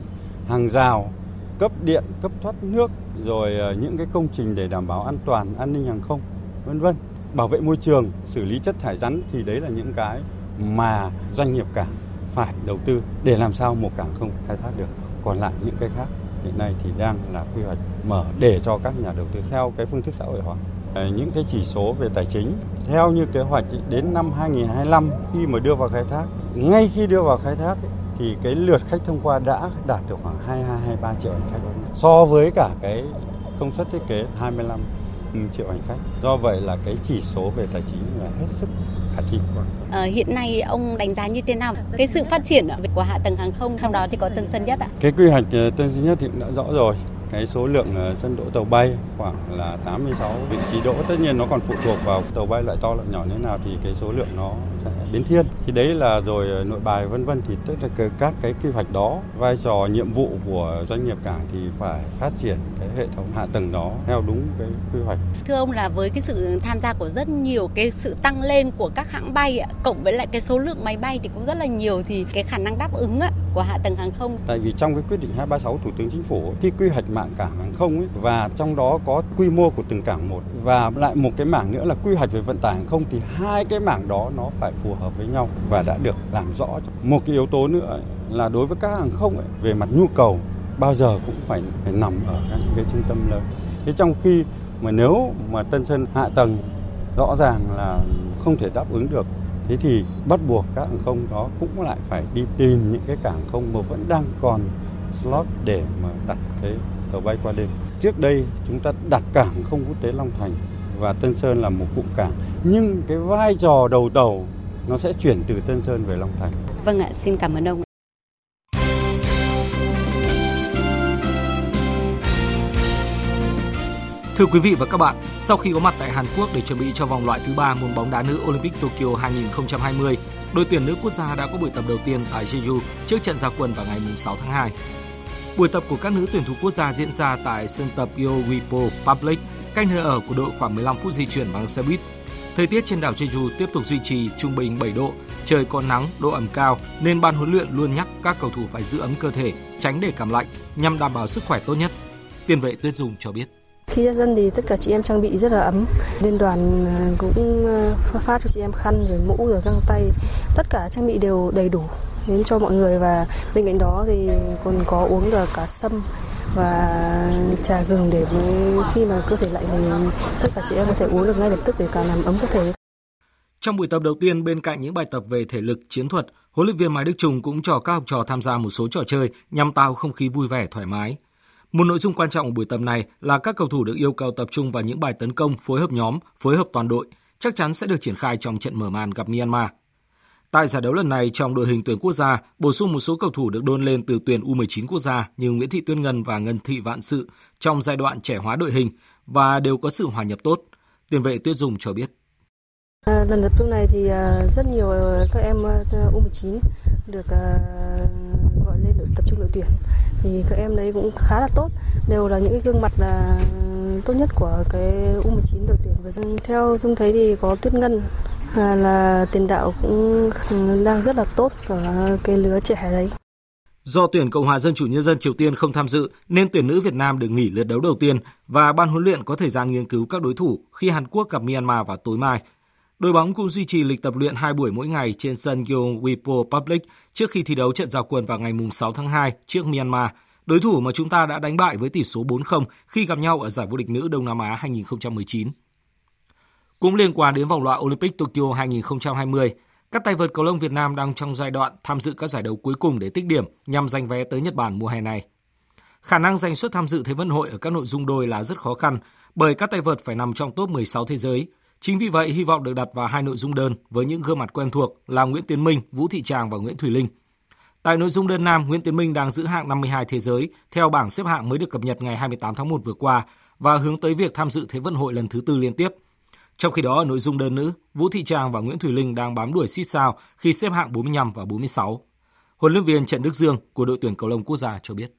hàng rào, cấp điện, cấp thoát nước, rồi ờ, những cái công trình để đảm bảo an toàn, an ninh hàng không, vân vân. Bảo vệ môi trường, xử lý chất thải rắn thì đấy là những cái mà doanh nghiệp cảng phải đầu tư để làm sao một cảng không khai thác được. Còn lại những cái khác hiện nay thì đang là quy hoạch mở để cho các nhà đầu tư theo cái phương thức xã hội hóa. Ờ, những cái chỉ số về tài chính, theo như kế hoạch đến năm 2025 khi mà đưa vào khai thác, ngay khi đưa vào khai thác thì cái lượt khách thông qua đã đạt được khoảng 22 23 triệu hành khách. So với cả cái công suất thiết kế 25 triệu hành khách. Do vậy là cái chỉ số về tài chính là hết sức khả thi. À, hiện nay ông đánh giá như thế nào cái sự phát triển của hạ tầng hàng không trong đó thì có Tân Sơn Nhất ạ? Cái quy hoạch ờ, Tân Sơn Nhất thì cũng đã rõ rồi cái số lượng ờ, sân đỗ tàu bay khoảng là 86 vị trí đỗ. Tất nhiên nó còn phụ thuộc vào tàu bay loại to loại nhỏ như thế nào thì cái số lượng nó sẽ biến thiên. Thì đấy là rồi ờ, nội bài vân vân. Thì tất cả các cái quy hoạch đó vai trò nhiệm vụ của doanh nghiệp cảng thì phải phát triển cái hệ thống hạ tầng đó theo đúng cái quy hoạch. Thưa ông là với cái sự tham gia của rất nhiều cái sự tăng lên của các hãng bay cộng với lại cái số lượng máy bay thì cũng rất là nhiều thì cái khả năng đáp ứng của hạ tầng hàng không? Tại vì trong cái quyết định 236 thủ tướng chính phủ khi quy hoạch mạng cảng hàng không ấy, và trong đó có quy mô của từng cảng một. Và lại một cái mảng nữa là quy hoạch về vận tải hàng không thì hai cái mảng đó nó phải phù hợp với nhau và đã được làm rõ. Một cái yếu tố nữa là đối với các hàng không ấy, về mặt nhu cầu bao giờ cũng phải phải nằm ở các cái trung tâm lớn. Thế trong khi mà nếu mà Tân Sơn hạ tầng rõ ràng là không thể đáp ứng được thế thì bắt buộc các hàng không đó cũng lại phải đi tìm những cái cảng không mà vẫn đang còn slot để mà đặt cái tàu bay qua đêm. Trước đây chúng ta đặt cảng không quốc tế Long Thành và Tân Sơn là một cụm cảng, nhưng cái vai trò đầu tàu nó sẽ chuyển từ Tân Sơn về Long Thành. Vâng ạ, xin cảm ơn ông. Thưa quý vị và các bạn, sau khi có mặt tại Hàn Quốc để chuẩn bị cho vòng loại thứ ba môn bóng đá nữ Olympic Tokyo 2020, đội tuyển nữ quốc gia đã có buổi tập đầu tiên tại Jeju trước trận gia quân vào ngày 6 tháng 2. Buổi tập của các nữ tuyển thủ quốc gia diễn ra tại sân tập Yowipo Public, cách nơi ở của đội khoảng 15 phút di chuyển bằng xe buýt. Thời tiết trên đảo Jeju tiếp tục duy trì trung bình 7 độ, trời có nắng, độ ẩm cao nên ban huấn luyện luôn nhắc các cầu thủ phải giữ ấm cơ thể, tránh để cảm lạnh nhằm đảm bảo sức khỏe tốt nhất. Tiền vệ Tuyết Dung cho biết. Khi ra dân thì tất cả chị em trang bị rất là ấm. Liên đoàn ờ, cũng ờ, phát cho chị em khăn rồi mũ rồi găng tay, tất cả trang bị đều đầy đủ đến cho mọi người và bên cạnh đó thì còn có uống được cả sâm và trà gừng để khi mà cơ thể lạnh thì tất cả chị em có thể uống được ngay lập tức để cả làm ấm cơ thể. Trong buổi tập đầu tiên, bên cạnh những bài tập về thể lực, chiến thuật, huấn luyện viên Mai Đức Trùng cũng cho các học trò tham gia một số trò chơi nhằm tạo không khí vui vẻ, thoải mái. Một nội dung quan trọng của buổi tập này là các cầu thủ được yêu cầu tập trung vào những bài tấn công, phối hợp nhóm, phối hợp toàn đội, chắc chắn sẽ được triển khai trong trận mở màn gặp Myanmar. Tại giải đấu lần này, trong đội hình tuyển quốc gia, bổ sung một số cầu thủ được đôn lên từ tuyển U19 quốc gia như Nguyễn Thị Tuyên Ngân và Ngân Thị Vạn Sự trong giai đoạn trẻ hóa đội hình và đều có sự hòa nhập tốt. Tiền vệ Tuyết Dung cho biết. À, lần tập trung này thì à, rất nhiều à, các em à, U19 được gọi lên tập trung đội tuyển thì các em đấy cũng khá là tốt đều là những cái gương mặt là tốt nhất của cái U19 đội tuyển và theo dung thấy thì có Tuyết Ngân À, là tiền đạo cũng đang rất là tốt ở cái lứa trẻ đấy. Do tuyển Cộng hòa Dân chủ Nhân dân Triều Tiên không tham dự nên tuyển nữ Việt Nam được nghỉ lượt đấu đầu tiên và ban huấn luyện có thời gian nghiên cứu các đối thủ khi Hàn Quốc gặp Myanmar vào tối mai. Đội bóng cũng duy trì lịch tập luyện 2 buổi mỗi ngày trên sân Gyeong Wipo Public trước khi thi đấu trận giao quân vào ngày 6 tháng 2 trước Myanmar, đối thủ mà chúng ta đã đánh bại với tỷ số 4-0 khi gặp nhau ở giải vô địch nữ Đông Nam Á 2019. Cũng liên quan đến vòng loại Olympic Tokyo 2020, các tay vợt cầu lông Việt Nam đang trong giai đoạn tham dự các giải đấu cuối cùng để tích điểm nhằm giành vé tới Nhật Bản mùa hè này. Khả năng giành suất tham dự Thế vận hội ở các nội dung đôi là rất khó khăn bởi các tay vợt phải nằm trong top 16 thế giới. Chính vì vậy, hy vọng được đặt vào hai nội dung đơn với những gương mặt quen thuộc là Nguyễn Tiến Minh, Vũ Thị Tràng và Nguyễn Thùy Linh. Tại nội dung đơn nam, Nguyễn Tiến Minh đang giữ hạng 52 thế giới theo bảng xếp hạng mới được cập nhật ngày 28 tháng 1 vừa qua và hướng tới việc tham dự Thế vận hội lần thứ tư liên tiếp – trong khi đó, ở nội dung đơn nữ, Vũ Thị Trang và Nguyễn Thùy Linh đang bám đuổi xít sao khi xếp hạng 45 và 46. Huấn luyện viên Trần Đức Dương của đội tuyển cầu lông quốc gia cho biết.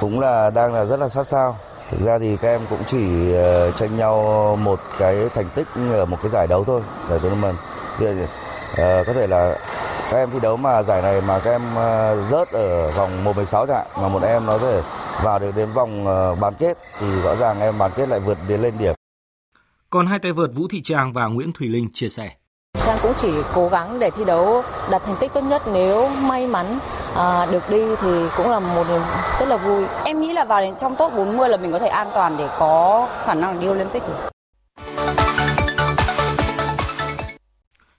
Cũng là đang là rất là sát sao. Thực ra thì các em cũng chỉ ờ, tranh nhau một cái thành tích ở một cái giải đấu thôi, giải tournament. Uh, có thể là các em thi đấu mà giải này mà các em ờ, rớt ở vòng 1-16 chẳng mà một em nó có thể vào được đến vòng bán kết thì rõ ràng em bán kết lại vượt đến lên điểm còn hai tay vợt Vũ Thị Trang và Nguyễn Thùy Linh chia sẻ. Trang cũng chỉ cố gắng để thi đấu đạt thành tích tốt nhất nếu may mắn à, được đi thì cũng là một niềm rất là vui. Em nghĩ là vào đến trong top 40 là mình có thể an toàn để có khả năng đi Olympic rồi.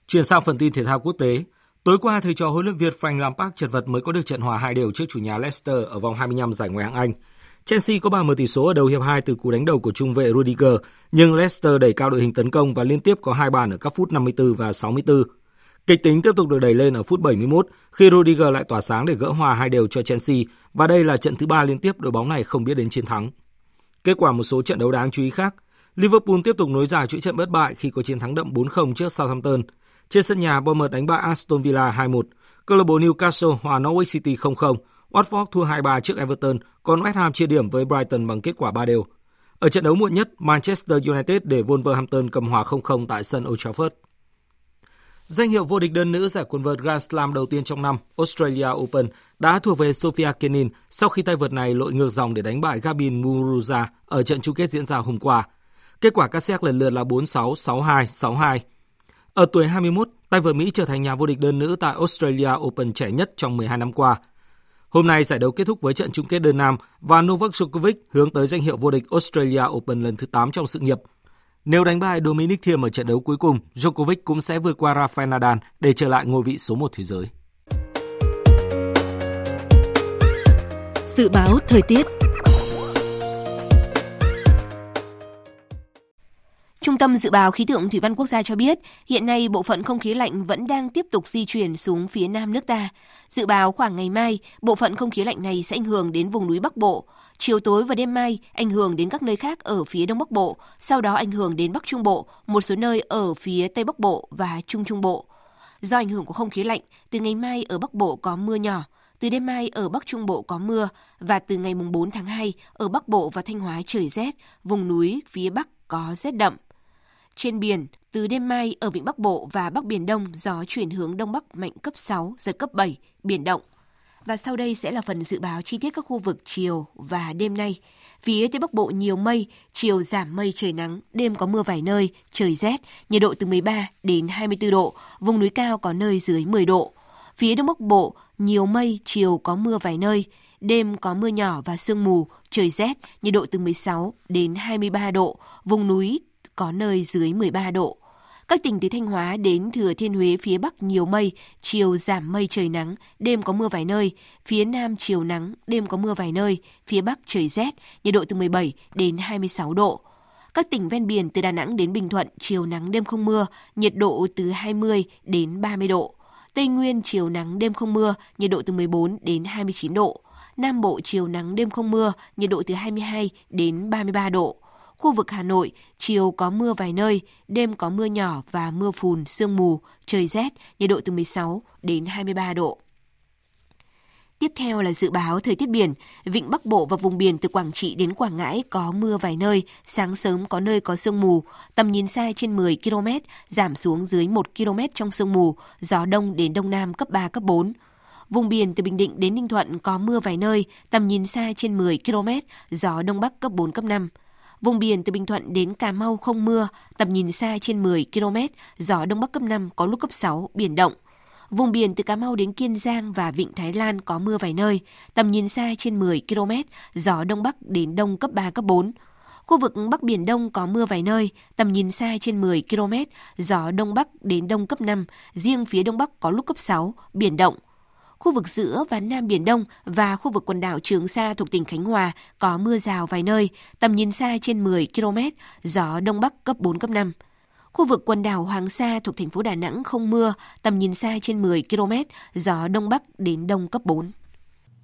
Chuyển sang phần tin thể thao quốc tế, Tối qua, thầy trò huấn luyện viên Frank Lampard chật vật mới có được trận hòa hai đều trước chủ nhà Leicester ở vòng 25 giải Ngoại hạng Anh. Chelsea có 3 mở tỷ số ở đầu hiệp 2 từ cú đánh đầu của trung vệ Rudiger, nhưng Leicester đẩy cao đội hình tấn công và liên tiếp có hai bàn ở các phút 54 và 64. Kịch tính tiếp tục được đẩy lên ở phút 71 khi Rudiger lại tỏa sáng để gỡ hòa hai đều cho Chelsea và đây là trận thứ ba liên tiếp đội bóng này không biết đến chiến thắng. Kết quả một số trận đấu đáng chú ý khác, Liverpool tiếp tục nối dài chuỗi trận bất bại khi có chiến thắng đậm 4-0 trước Southampton. Trên sân nhà, Bournemouth đánh bại Aston Villa 2-1, câu lạc bộ Newcastle hòa Norwich City 0-0 Watford thua 2-3 trước Everton, còn West Ham chia điểm với Brighton bằng kết quả 3 đều. Ở trận đấu muộn nhất, Manchester United để Wolverhampton cầm hòa 0-0 tại sân Old Trafford. Danh hiệu vô địch đơn nữ giải quần vợt Grand Slam đầu tiên trong năm, Australia Open, đã thuộc về Sofia Kenin sau khi tay vợt này lội ngược dòng để đánh bại Gabin Muguruza ở trận chung kết diễn ra hôm qua. Kết quả các xét lần lượt là 4-6, 6-2, 6-2. Ở tuổi 21, tay vợt Mỹ trở thành nhà vô địch đơn nữ tại Australia Open trẻ nhất trong 12 năm qua – Hôm nay giải đấu kết thúc với trận chung kết đơn nam và Novak Djokovic hướng tới danh hiệu vô địch Australia Open lần thứ 8 trong sự nghiệp. Nếu đánh bại Dominic Thiem ở trận đấu cuối cùng, Djokovic cũng sẽ vượt qua Rafael Nadal để trở lại ngôi vị số 1 thế giới. Dự báo thời tiết Trung tâm Dự báo Khí tượng Thủy văn Quốc gia cho biết, hiện nay bộ phận không khí lạnh vẫn đang tiếp tục di chuyển xuống phía nam nước ta. Dự báo khoảng ngày mai, bộ phận không khí lạnh này sẽ ảnh hưởng đến vùng núi Bắc Bộ. Chiều tối và đêm mai, ảnh hưởng đến các nơi khác ở phía Đông Bắc Bộ, sau đó ảnh hưởng đến Bắc Trung Bộ, một số nơi ở phía Tây Bắc Bộ và Trung Trung Bộ. Do ảnh hưởng của không khí lạnh, từ ngày mai ở Bắc Bộ có mưa nhỏ, từ đêm mai ở Bắc Trung Bộ có mưa và từ ngày 4 tháng 2 ở Bắc Bộ và Thanh Hóa trời rét, vùng núi phía Bắc có rét đậm. Trên biển, từ đêm mai ở vịnh Bắc Bộ và Bắc Biển Đông gió chuyển hướng Đông Bắc mạnh cấp 6, giật cấp 7, biển động. Và sau đây sẽ là phần dự báo chi tiết các khu vực chiều và đêm nay. Phía Tây Bắc Bộ nhiều mây, chiều giảm mây trời nắng, đêm có mưa vài nơi, trời rét, nhiệt độ từ 13 đến 24 độ, vùng núi cao có nơi dưới 10 độ. Phía Đông Bắc Bộ nhiều mây, chiều có mưa vài nơi, đêm có mưa nhỏ và sương mù, trời rét, nhiệt độ từ 16 đến 23 độ, vùng núi có nơi dưới 13 độ. Các tỉnh từ Thanh Hóa đến Thừa Thiên Huế phía Bắc nhiều mây, chiều giảm mây trời nắng, đêm có mưa vài nơi, phía Nam chiều nắng, đêm có mưa vài nơi, phía Bắc trời rét, nhiệt độ từ 17 đến 26 độ. Các tỉnh ven biển từ Đà Nẵng đến Bình Thuận chiều nắng đêm không mưa, nhiệt độ từ 20 đến 30 độ. Tây Nguyên chiều nắng đêm không mưa, nhiệt độ từ 14 đến 29 độ. Nam Bộ chiều nắng đêm không mưa, nhiệt độ từ 22 đến 33 độ. Khu vực Hà Nội, chiều có mưa vài nơi, đêm có mưa nhỏ và mưa phùn, sương mù, trời rét, nhiệt độ từ 16 đến 23 độ. Tiếp theo là dự báo thời tiết biển. Vịnh Bắc Bộ và vùng biển từ Quảng Trị đến Quảng Ngãi có mưa vài nơi, sáng sớm có nơi có sương mù, tầm nhìn xa trên 10 km, giảm xuống dưới 1 km trong sương mù, gió đông đến đông nam cấp 3, cấp 4. Vùng biển từ Bình Định đến Ninh Thuận có mưa vài nơi, tầm nhìn xa trên 10 km, gió đông bắc cấp 4, cấp 5. Vùng biển từ Bình Thuận đến Cà Mau không mưa, tầm nhìn xa trên 10 km, gió đông bắc cấp 5 có lúc cấp 6, biển động. Vùng biển từ Cà Mau đến Kiên Giang và Vịnh Thái Lan có mưa vài nơi, tầm nhìn xa trên 10 km, gió đông bắc đến đông cấp 3, cấp 4. Khu vực Bắc Biển Đông có mưa vài nơi, tầm nhìn xa trên 10 km, gió đông bắc đến đông cấp 5, riêng phía đông bắc có lúc cấp 6, biển động. Khu vực giữa và Nam Biển Đông và khu vực quần đảo Trường Sa thuộc tỉnh Khánh Hòa có mưa rào vài nơi, tầm nhìn xa trên 10 km, gió Đông Bắc cấp 4, cấp 5. Khu vực quần đảo Hoàng Sa thuộc thành phố Đà Nẵng không mưa, tầm nhìn xa trên 10 km, gió Đông Bắc đến Đông cấp 4.